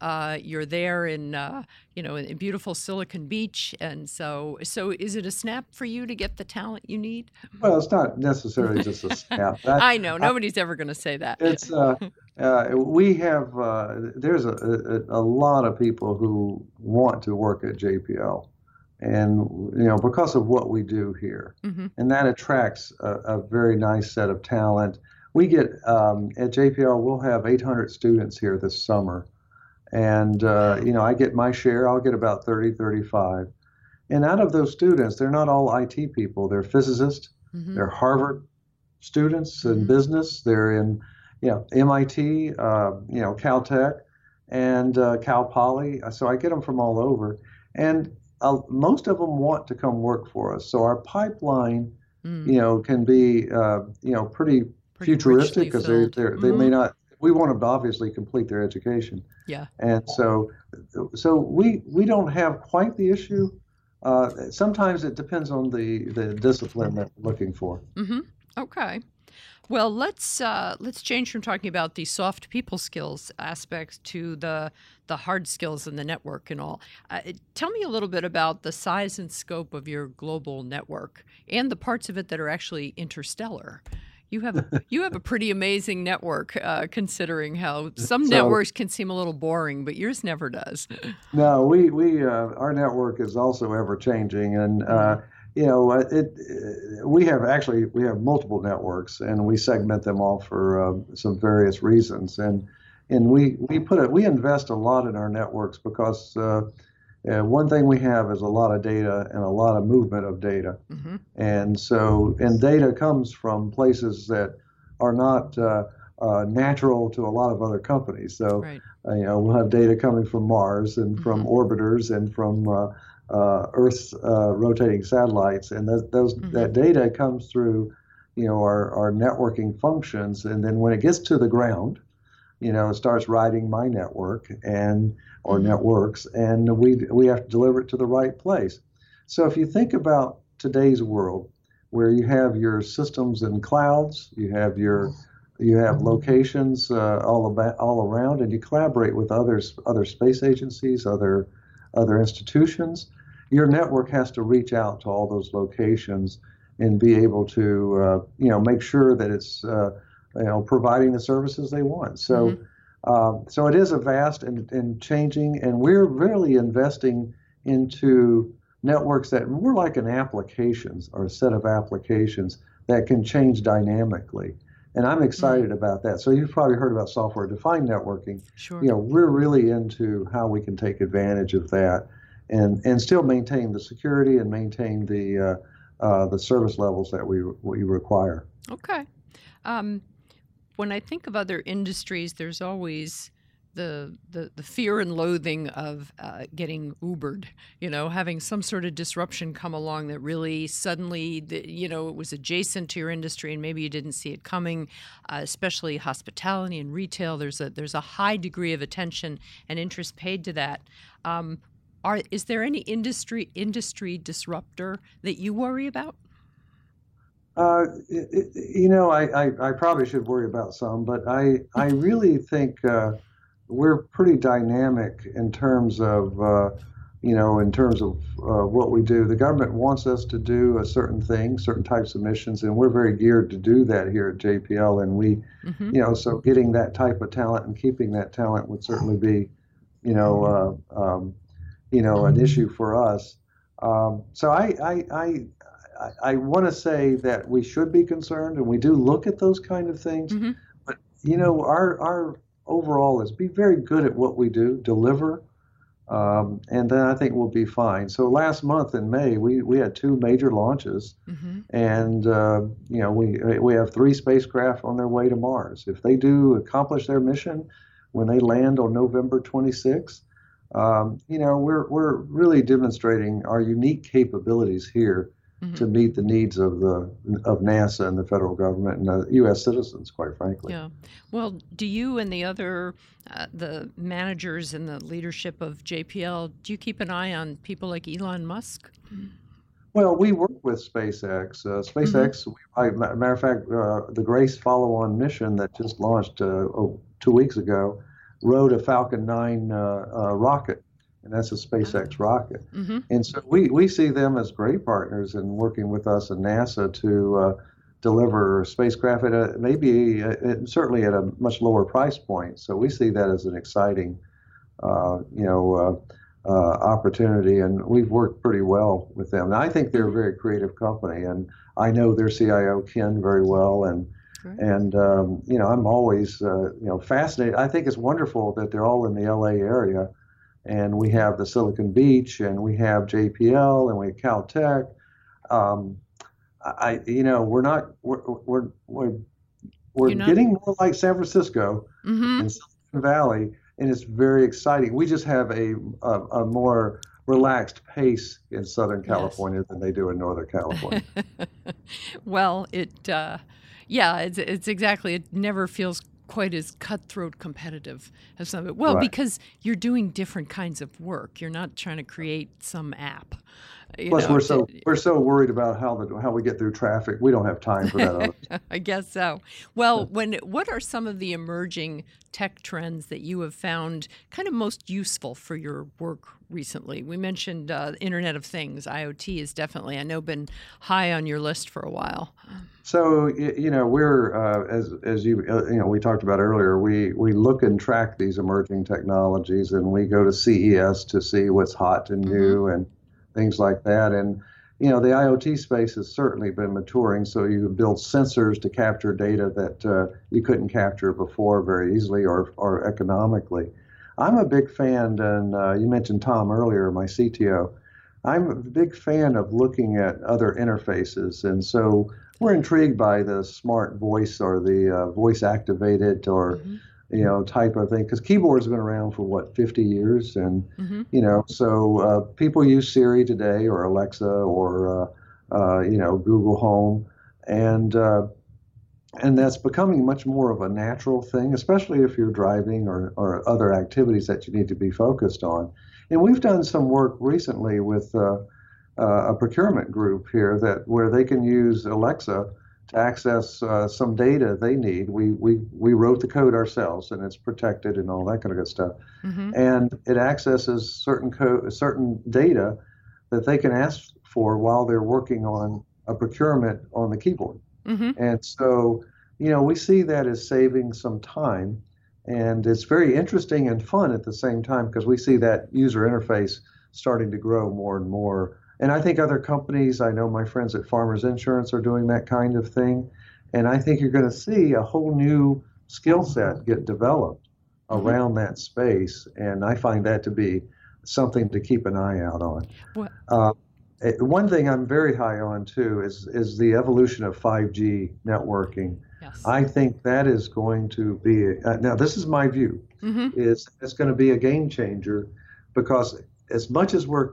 uh, you're there in uh, you know in beautiful Silicon Beach, and so so is it a snap for you to get the talent you need? Well, it's not necessarily just a snap. That, I know nobody's I, ever going to say that. It's uh, uh we have uh, there's a, a, a lot of people who want to work at JPL and you know because of what we do here. Mm-hmm. and that attracts a, a, very nice set of talent. We get um, at jpl we'll have 800 students here this summer. And uh, you know i get my share i'll get about 30 35 and out of those students they're not all it people. They're physicists mm-hmm. they're harvard students in mm-hmm. business they're in you know mit uh, you know caltech and uh, cal poly. So i get them from all over. And uh, most of them want to come work for us. So our pipeline, mm. you know, can be, uh, you know, pretty, pretty futuristic because they they they may not. We want them to obviously complete their education. Yeah. And so, so we we don't have quite the issue. Uh, sometimes it depends on the the discipline that we're looking for. Mm-hmm. Okay. Well, let's uh, let's change from talking about the soft people skills aspects to the the hard skills and the network and all. Uh, tell me a little bit about the size and scope of your global network and the parts of it that are actually interstellar. You have a, you have a pretty amazing network, uh, considering how some so, networks can seem a little boring, but yours never does. No, we we uh, our network is also ever changing, and uh, mm-hmm. You know it, it, We have actually we have multiple networks, and we segment them all for uh, some various reasons, and and we we put it we invest a lot in our networks because. Uh, one thing we have is a lot of data and a lot of movement of data. Mm-hmm. And so, and data comes from places that are not uh, uh, natural to a lot of other companies. So, right. uh, you know, we'll have data coming from Mars and mm-hmm. from orbiters and from uh, uh, Earth's uh, rotating satellites, and that, those mm-hmm. that data comes through, you know, our, our networking functions, and then when it gets to the ground, you know, it starts riding my network and or mm-hmm. networks, and we we have to deliver it to the right place. So if you think about today's world, where you have your systems in clouds, you have your you have locations uh, all about all around, and you collaborate with others, other space agencies, other other institutions. Your network has to reach out to all those locations and be able to, uh, you know, make sure that it's, uh, you know, providing the services they want. So. Mm-hmm um, so it is a vast and, and changing, and we're really investing into networks that we're like an applications or a set of applications that can change dynamically. And I'm excited mm-hmm. about that. So you've probably heard about software defined networking. Sure. You know, we're really into how we can take advantage of that and, and still maintain the security and maintain the uh, uh, the service levels that we we require. Okay. Um, when I think of other industries, there's always the, the, the fear and loathing of uh, getting Ubered, you know, having some sort of disruption come along that really suddenly, the, you know, it was adjacent to your industry and maybe you didn't see it coming. Uh, especially hospitality and retail, there's a there's a high degree of attention and interest paid to that. Um, are is there any industry industry disruptor that you worry about? Uh, it, you know, I, I, I, probably should worry about some, but I, I really think uh, we're pretty dynamic in terms of, uh, you know, in terms of uh, what we do. The government wants us to do a certain thing, certain types of missions, and we're very geared to do that here at JPL. And we, mm-hmm. you know, so getting that type of talent and keeping that talent would certainly be, you know, uh, um, you know, an issue for us. Um, so I, I, I, I, I want to say that we should be concerned, and we do look at those kind of things. Mm-hmm. But you know, our our overall is be very good at what we do, deliver, um, and then I think we'll be fine. So last month in May, we, we had two major launches, mm-hmm. and uh, you know we we have three spacecraft on their way to Mars. If they do accomplish their mission when they land on November 26th, um, you know we're we're really demonstrating our unique capabilities here mm-hmm. to meet the needs of the of NASA and the federal government and U.S. citizens, quite frankly. Yeah. Well, do you and the other uh, the managers and the leadership of JPL do you keep an eye on people like Elon Musk? Well, we work with SpaceX. Uh, SpaceX, mm-hmm. I, matter of fact, uh, the Grace follow-on mission that just launched uh, oh, two weeks ago rode a Falcon 9 uh, uh, rocket and that's a SpaceX rocket. Mm-hmm. And so we, we see them as great partners in working with us and NASA to uh, deliver spacecraft at a, maybe a, uh, certainly at a much lower price point. So we see that as an exciting, uh, you know, uh, uh opportunity, and we've worked pretty well with them. And I think they're a very creative company, and I know their CIO Ken very well, and. And um, you know, I'm always uh, you know fascinated. I think it's wonderful that they're all in the LA area, and we have the Silicon Beach, and we have JPL, and we have Caltech. Um, I, you know, we're not, we're, we're, we're, we're getting more like San Francisco mm-hmm. and Silicon Valley, and it's very exciting. We just have a, a, a more relaxed pace in Southern California yes. than they do in Northern California. well, it, uh, yeah, it's, it's exactly, it never feels quite as cutthroat competitive as some of it. Well, right. because you're doing different kinds of work. You're not trying to create some app. Plus, know, we're so to, we're so worried about how the how we get through traffic. We don't have time for that. I guess so. Well, when what are some of the emerging tech trends that you have found kind of most useful for your work recently? We mentioned uh, Internet of Things. IoT is definitely, I know, been high on your list for a while. So you know, we're uh, as as you uh, you know we talked about earlier. We we look and track these emerging technologies, and we go to CES to see what's hot and mm-hmm. new and things like that. And you know, the IoT space has certainly been maturing. So you build sensors to capture data that uh, you couldn't capture before very easily or or economically. I'm a big fan, and uh, you mentioned Tom earlier, my CTO. I'm a big fan of looking at other interfaces, and so we're intrigued by the smart voice or the uh, voice activated or mm-hmm. You know type of thing because keyboards have been around for what 50 years, and mm-hmm. you know so uh, people use Siri today or Alexa or uh, uh you know Google Home, and uh, and that's becoming much more of a natural thing, especially if you're driving or, or other activities that you need to be focused on. And we've done some work recently with uh, uh, a procurement group here that where they can use Alexa to access uh, some data they need. We, we we wrote the code ourselves, and it's protected and all that kind of good stuff. Mm-hmm. And it accesses certain code, certain data that they can ask for while they're working on a procurement on the keyboard. Mm-hmm. And so, you know, we see that as saving some time. And it's very interesting and fun at the same time because we see that user interface starting to grow more and more. And I think other companies, I know my friends at Farmers Insurance are doing that kind of thing. And I think you're going to see a whole new skill set get developed mm-hmm. around that space. And I find that to be something to keep an eye out on. Uh, Eh, one thing I'm very high on too is is the evolution of 5G networking. Yes. I think that is going to be uh, now. This is my view. Mm-hmm. Is it's going to be a game changer because as much as we're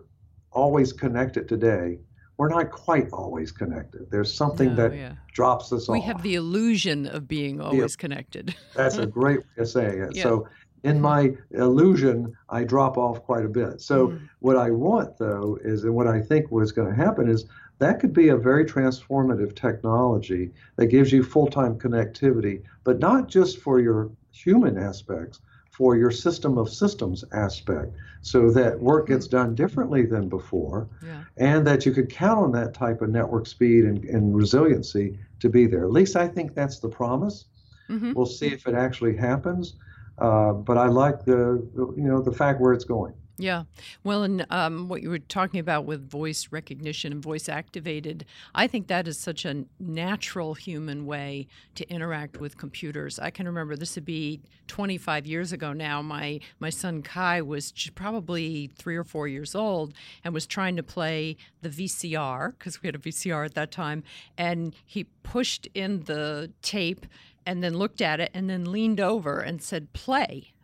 always connected today, we're not quite always connected. There's something no, that yeah. drops us we off. We have the illusion of being always yeah. connected. That's a great way of saying it. Yeah. So in my illusion, I drop off quite a bit. So mm what I want though is, and what I think was going to happen is that could be a very transformative technology that gives you full-time connectivity, but not just for your human aspects, for your system of systems aspect, so that work gets done differently than before, yeah. and that you could count on that type of network speed and, and resiliency to be there. At least I think that's the promise. Mm-hmm. We'll see if it actually happens. Uh, but I like the, the, you know the fact where it's going. Yeah. Well, and um, what you were talking about with voice recognition and voice activated, I think that is such a natural human way to interact with computers. I can remember this would be 25 years ago now. My my son Kai was probably three or four years old and was trying to play the VCR because we had a VCR at that time, and he pushed in the tape and then looked at it and then leaned over and said, play.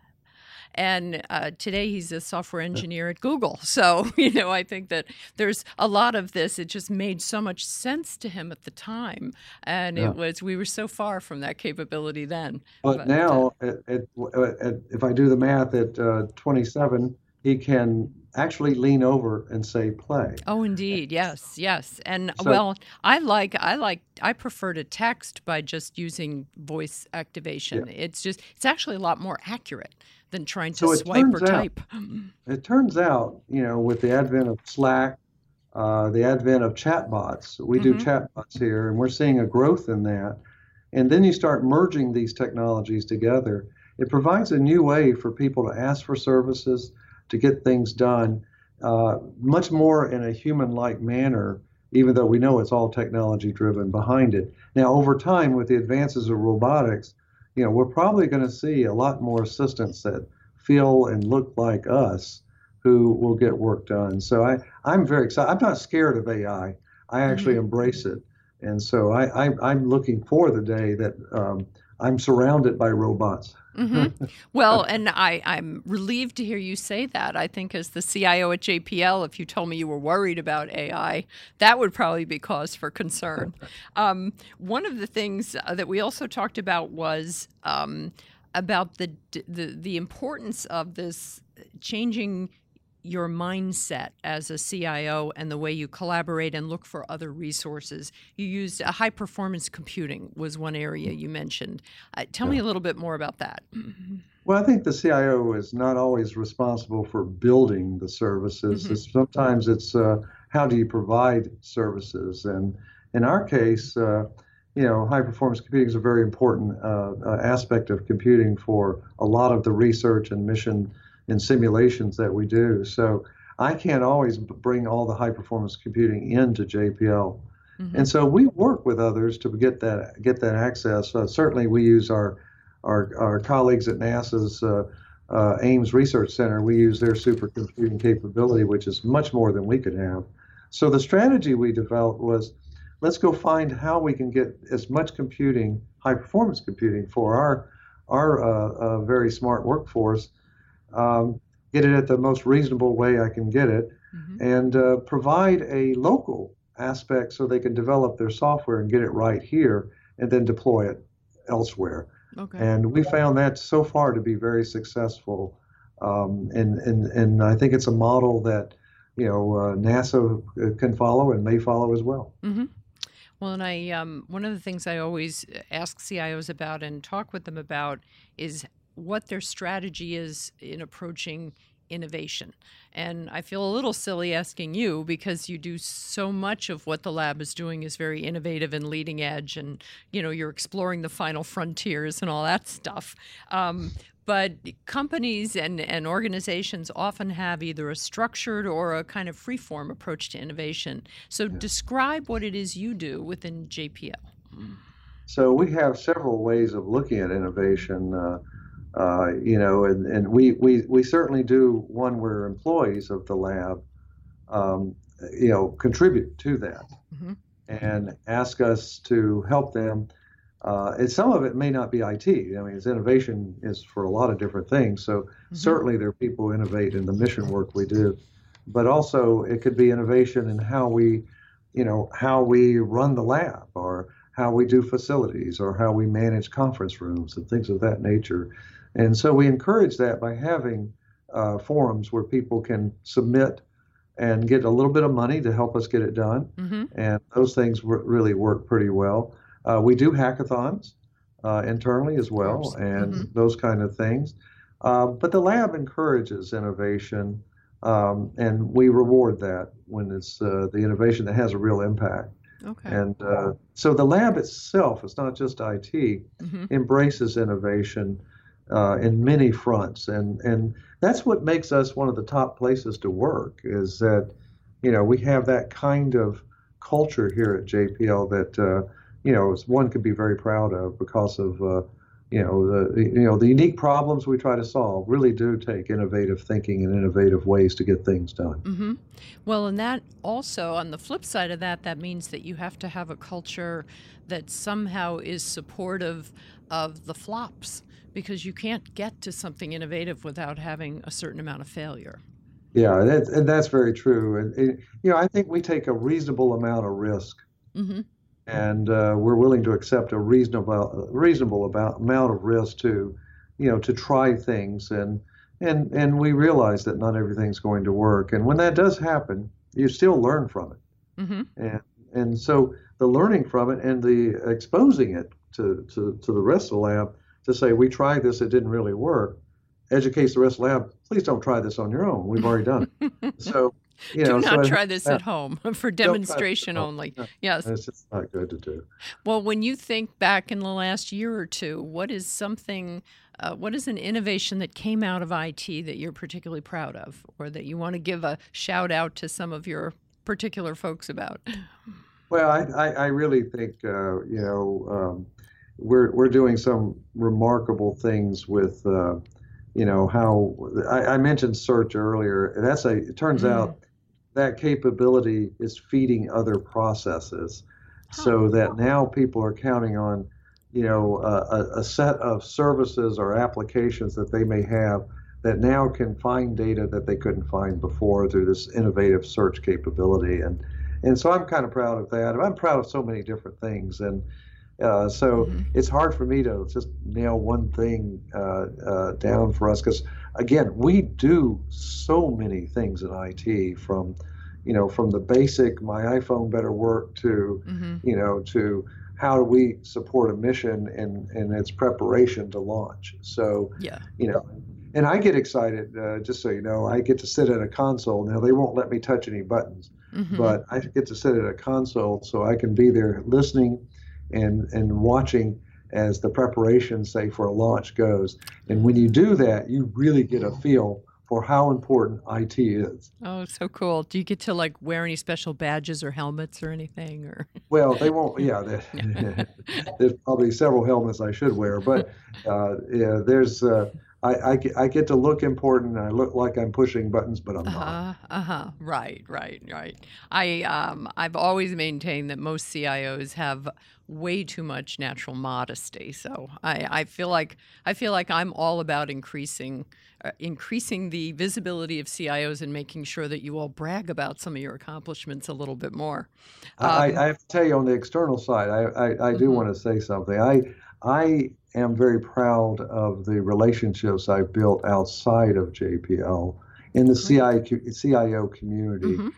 And uh, today he's a software engineer at Google. So, you know, I think that there's a lot of this. It just made so much sense to him at the time. And yeah. it was, we were so far from that capability then. But, but now, uh, at, at, at, if I do the math at uh, 27, he can actually lean over and say play. Oh, indeed, yes, yes. And so, well, I like I like I prefer to text by just using voice activation. Yeah. It's just it's actually a lot more accurate than trying to so swipe or out, type. It turns out, you know, with the advent of Slack, uh, the advent of chatbots, we mm-hmm. do chatbots here, and we're seeing a growth in that. And then you start merging these technologies together. It provides a new way for people to ask for services to get things done uh, much more in a human like manner, even though we know it's all technology driven behind it. Now, over time, with the advances of robotics, you know, we're probably going to see a lot more assistants that feel and look like us who will get work done. So I, I'm very excited. I'm not scared of AI. I actually mm-hmm. embrace it. And so I, I, am looking for the day that um, I'm surrounded by robots. Mm-hmm. Well, and I, I'm relieved to hear you say that. I think, as the CIO at JPL, if you told me you were worried about AI, that would probably be cause for concern. Um, one of the things uh, that we also talked about was um, about the, the the importance of this changing your mindset as a CIO and the way you collaborate and look for other resources. You used uh, high performance computing was one area you mentioned. Uh, tell yeah. me a little bit more about that. Well, I think the CIO is not always responsible for building the services. Mm-hmm. Sometimes it's uh, how do you provide services, and in our case, uh, you know, high performance computing is a very important uh, uh, aspect of computing for a lot of the research and mission and simulations that we do. So I can't always bring all the high performance computing into JPL. Mm-hmm. And so we work with others to get that get that access. Uh, certainly, we use our our, our colleagues at NASA's uh, uh, Ames Research Center. We use their supercomputing capability, which is much more than we could have. So the strategy we developed was let's go find how we can get as much computing, high performance computing for our our uh, uh, very smart workforce, um, get it at the most reasonable way I can get it, mm-hmm. and uh, provide a local aspect so they can develop their software and get it right here and then deploy it elsewhere. Okay. And we found that so far to be very successful. Um, and, and, and I think it's a model that you know uh, NASA can follow and may follow as well. Mm-hmm. Well, and I um, one of the things I always ask CIOs about and talk with them about is what their strategy is in approaching innovation. And I feel a little silly asking you because you do so much of what the lab is doing is very innovative and leading edge, and you know you're exploring the final frontiers and all that stuff. Um, but companies and, and organizations often have either a structured or a kind of free-form approach to innovation. So describe what it is you do within JPL. So we have several ways of looking at innovation. Uh, uh, you know, and, and we, we, we certainly do one where employees of the lab, um, you know, contribute to that mm-hmm. and ask us to help them uh, and some of it may not be IT. I mean, it's innovation is for a lot of different things. So mm-hmm. certainly there are people who innovate in the mission work we do, but also it could be innovation in how we, you know, how we run the lab or how we do facilities or how we manage conference rooms and things of that nature. And so we encourage that by having uh, forums where people can submit and get a little bit of money to help us get it done. Mm-hmm. And those things really work pretty well. Uh, we do hackathons uh, internally as well, and mm-hmm. those kind of things. Uh, but the lab encourages innovation, um, and we reward that when it's uh, the innovation that has a real impact. Okay. And uh, so the lab itself, it's not just IT, mm-hmm. embraces innovation uh, in many fronts, and and that's what makes us one of the top places to work. Is that you know we have that kind of culture here at JPL that you know, one could be very proud of because of, uh, you know, the you know the unique problems we try to solve really do take innovative thinking and innovative ways to get things done. Mm-hmm. Well, and that also, on the flip side of that, that means that you have to have a culture that somehow is supportive of the flops because you can't get to something innovative without having a certain amount of failure. Yeah, that's, and that's very true. And, and, you know, I think we take a reasonable amount of risk. Mm-hmm and uh, we're willing to accept a reasonable reasonable about, amount of risk to, you know, to try things and and and we realize that not everything's going to work. And when that does happen, you still learn from it. Mm-hmm. And and so the learning from it and the exposing it to, to, to the rest of the lab to say we tried this, it didn't really work, educates the rest of the lab. Please don't try this on your own. We've already done it. so you know, do not so try this at home for demonstration only. No, yes, it's just not good to do. Well, when you think back in the last year or two, what is something? Uh, what is an innovation that came out of IT that you're particularly proud of, or that you want to give a shout out to some of your particular folks about? Well, I, I, I really think uh, you know um, we're we're doing some remarkable things with. Uh, you know how I, I, mentioned search earlier. That's a. It turns mm. out that capability is feeding other processes so that now people are counting on you know a, a, set of services or applications that they may have that now can find data that they couldn't find before through this innovative search capability and and so I'm kind of proud of that I'm proud of so many different things and uh, so mm-hmm. it's hard for me to just nail one thing uh, uh, down for us because again, we do so many things in IT from, you know, from the basic my iPhone better work to, mm-hmm. you know, to how do we support a mission in, in its preparation to launch. So, yeah. you know, and I get excited, uh, just so you know, I get to sit at a console. Now, they won't let me touch any buttons, mm-hmm. but I get to sit at a console so I can be there listening and, and watching as the preparation, say, for a launch goes. And when you do that, you really get a feel for how important IT is. Oh, so cool! Do you get to like wear any special badges or helmets or anything? Or well, they won't. Yeah, there's probably several helmets I should wear, but uh, yeah, there's. Uh, I, I, I, get to look important and I look like I'm pushing buttons, but I'm uh-huh, not. Uh huh. Right, right, right. I um I've always maintained that most CIOs have way too much natural modesty. So I, I feel like I feel like I'm all about increasing uh, increasing the visibility of CIOs and making sure that you all brag about some of your accomplishments a little bit more. Um, I, I, have to tell you on the external side, I, I, I do mm-hmm. want to say something. I I am very proud of the relationships I've built outside of JPL in the CIO, CIO community. Mm-hmm.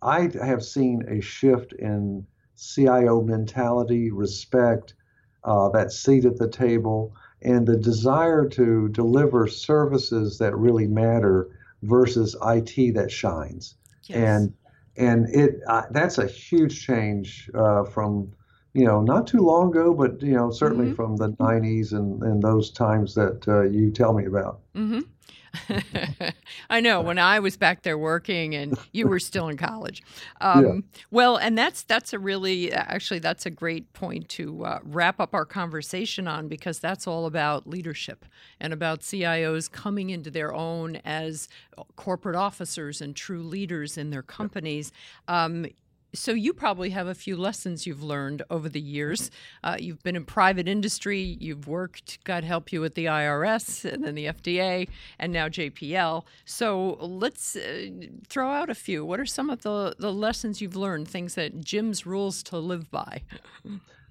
I have seen a shift in CIO mentality, respect, uh, that seat at the table, and the desire to deliver services that really matter versus IT that shines. Yes. And and it uh, that's a huge change uh, from you know not too long ago, but you know certainly mm-hmm. from the '90s and, and those times that uh, you tell me about. Mm-hmm. I know when I was back there working and you were still in college. Um, yeah. Well, and that's that's a really actually that's a great point to uh, wrap up our conversation on because that's all about leadership and about CIOs coming into their own as corporate officers and true leaders in their companies. Um, so you probably have a few lessons you've learned over the years. Uh, you've been in private industry, you've worked, God help you, with the IRS and then the FDA, and now JPL. So let's uh, throw out a few. What are some of the, the lessons you've learned, things that Jim's rules to live by?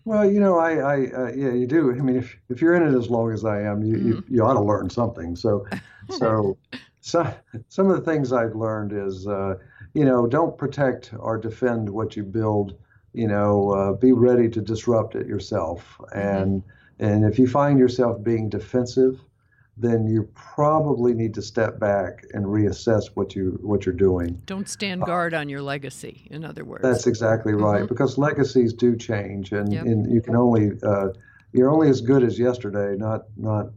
Well, you know, I, I uh, yeah, you do. I mean, if, if you're in it as long as I am, you, mm. you, mm-hmm. you ought to learn something. So, so, so some of the things I've learned is, uh, you know, don't protect or defend what you build. You know, uh, be ready to disrupt it yourself. Mm-hmm. And and if you find yourself being defensive, then you probably need to step back and reassess what you what you're doing. Don't stand uh, guard uh, on your legacy. In other words, that's exactly right. Mm-hmm. Because legacies do change, and, yep. and you can only uh, you're only as good as yesterday, not not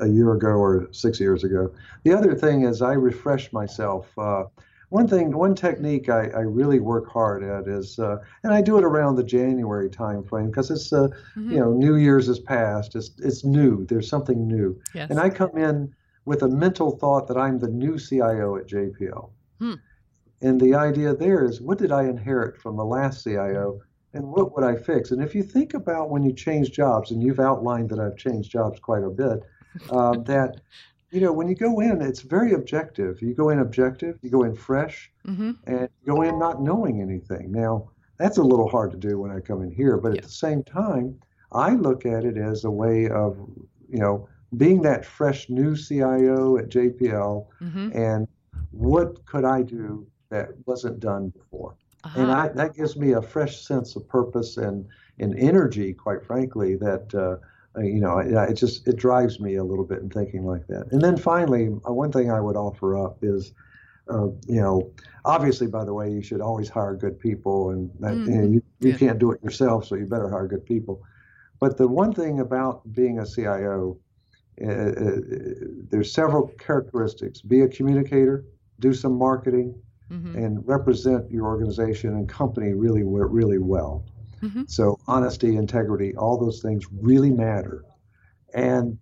a year ago or six years ago. The other thing is I refresh myself. Uh, one thing, one technique I, I really work hard at is, uh, and I do it around the January timeframe because it's, uh, mm-hmm. you know, New Year's is past. It's it's new. There's something new, yes. and I come in with a mental thought that I'm the new CIO at JPL. Hmm. And the idea there is, what did I inherit from the last CIO, and what would I fix? And if you think about when you change jobs, and you've outlined that I've changed jobs quite a bit, uh, that you know, when you go in, it's very objective. You go in objective, you go in fresh, mm-hmm. and go in not knowing anything. Now, that's a little hard to do when I come in here, but yeah. at the same time, I look at it as a way of, you know, being that fresh new CIO at JPL, mm-hmm. and what could I do that wasn't done before? Uh-huh. And I, that gives me a fresh sense of purpose and, and energy, quite frankly, that uh, you know, it, it, just it drives me a little bit in thinking like that. And then finally, uh, one thing I would offer up is, uh, you know, obviously, by the way, you should always hire good people, and that, mm-hmm. you, know, you, you yeah. can't do it yourself, so you better hire good people. But the one thing about being a CIO, uh, uh, there's several characteristics. Be a communicator, do some marketing, mm-hmm. and represent your organization and company really, really well. Mm-hmm. So honesty, integrity, all those things really matter. And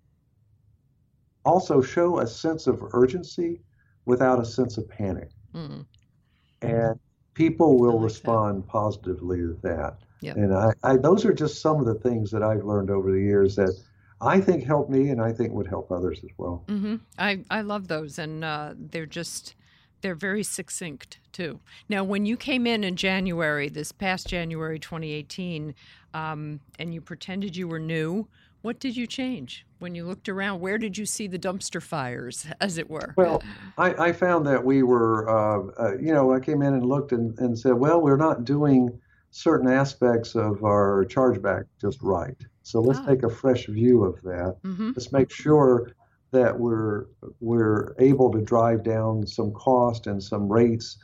also show a sense of urgency without a sense of panic. Mm-hmm. And people will like respond that. positively to that. Yep. And I, I, those are just some of the things that I've learned over the years that I think help me and I think would help others as well. Mm-hmm. I, I love those. And uh, they're just they're very succinct too. Now, when you came in in January, this past January 2018, um, and you pretended you were new, What did you change when you looked around? Where did you see the dumpster fires, as it were? Well, I, I found that we were, uh, uh, you know, I came in and looked and, and said, well, we're not doing certain aspects of our chargeback just right. So let's Ah. take a fresh view of that. hmm Let's make sure that we're we're able to drive down some cost and some rates.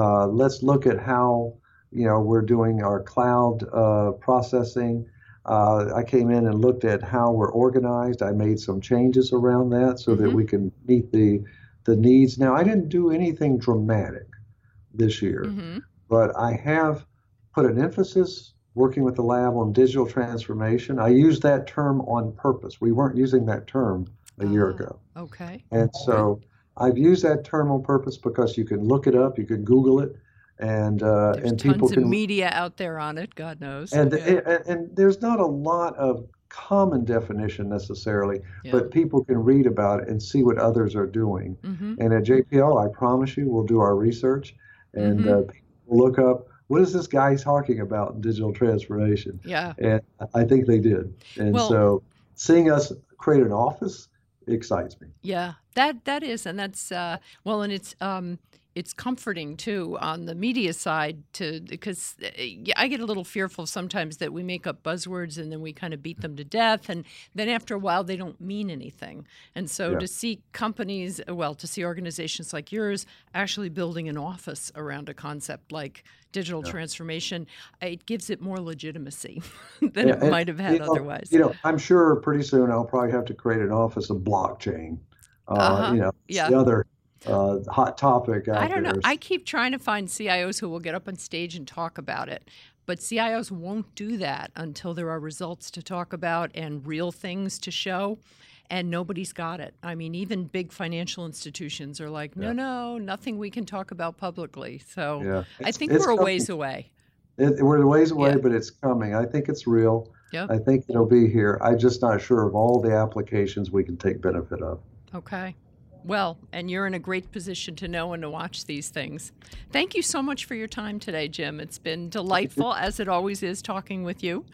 Uh, let's look at how you know we're doing our cloud uh, processing. Uh, I came in and looked at how we're organized. I made some changes around that so that Mhm. we can meet the the needs. Now I didn't do anything dramatic this year hmm but I have put an emphasis working with the lab on digital transformation. I used that term on purpose. We weren't using that term a year Ah. ago. Okay. And so I've used that term on purpose because you can look it up, you can Google it, and uh, There's and tons people of can media out there on it. God knows. and, yeah. and and there's not a lot of common definition necessarily, Yeah. but people can read about it and see what others are doing. hmm And at JPL, I promise you, we'll do our research and Mhm. uh, look up what is this guy talking about in digital transformation. Yeah. And I think they did. And Well- so seeing us create an office excites me. Yeah, that that is, and that's uh, well, and it's um, it's comforting too on the media side to because uh, I get a little fearful sometimes that we make up buzzwords and then we kind of beat them to death, and then after a while they don't mean anything. And so Yeah. to see companies, well, to see organizations like yours actually building an office around a concept like digital Yeah. transformation, it gives it more legitimacy than Yeah, it might have had you know, otherwise. You know, I'm sure pretty soon I'll probably have to create an office of blockchain. Uh, Uh-huh. You know, Yeah. the other uh, hot topic out I don't know. I keep trying to find CIOs who will get up on stage and talk about it. But CIOs won't do that until there are results to talk about and real things to show. And nobody's got it. I mean, even big financial institutions are like, no, Yeah. no, nothing we can talk about publicly. So yeah. I think we're a ways away. It, we're a ways away, Yeah. but it's coming. I think it's real. Yep. I think it'll be here. I'm just not sure of all the applications we can take benefit of. Okay. Well, and you're in a great position to know and to watch these things. Thank you so much for your time today, Jim. It's been delightful, as it always is, talking with you.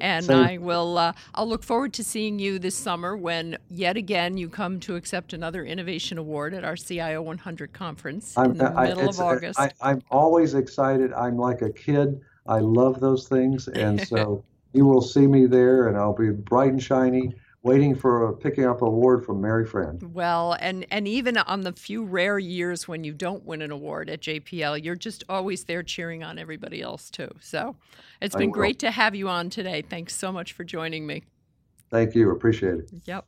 And same. I will. Uh, I'll look forward to seeing you this summer when yet again you come to accept another innovation award at our CIO 100 conference in the I- middle of August. I, I'm always excited. I'm like a kid. I love those things, and so you will see me there, and I'll be bright and shiny, waiting for a, picking up an award from Maryfran. well, and and even on the few rare years when you don't win an award at JPL, you're just always there cheering on everybody else too. So it's been great to have you on today. Thanks so much for joining me. Thank you. Appreciate it. Yep.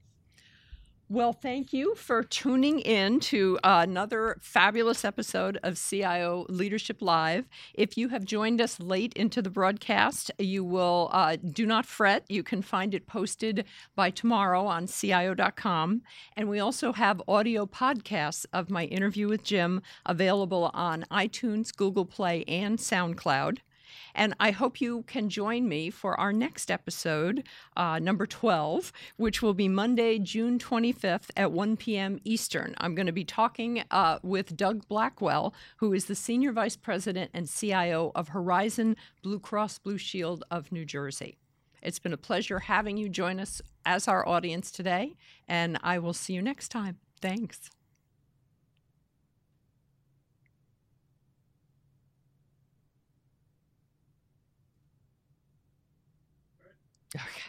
Well, thank you for tuning in to another fabulous episode of CIO Leadership Live. If you have joined us late into the broadcast, you will uh, do not fret. You can find it posted by tomorrow on CIO.com. And we also have audio podcasts of my interview with Jim available on iTunes, Google Play, and SoundCloud. And I hope you can join me for our next episode, uh, number 12, which will be Monday, June 25th at 1 p.m. Eastern. I'm going to be talking uh, with Doug Blackwell, who is the Senior Vice President and CIO of Horizon Blue Cross Blue Shield of New Jersey. It's been a pleasure having you join us as our audience today, and I will see you next time. Thanks. Okay.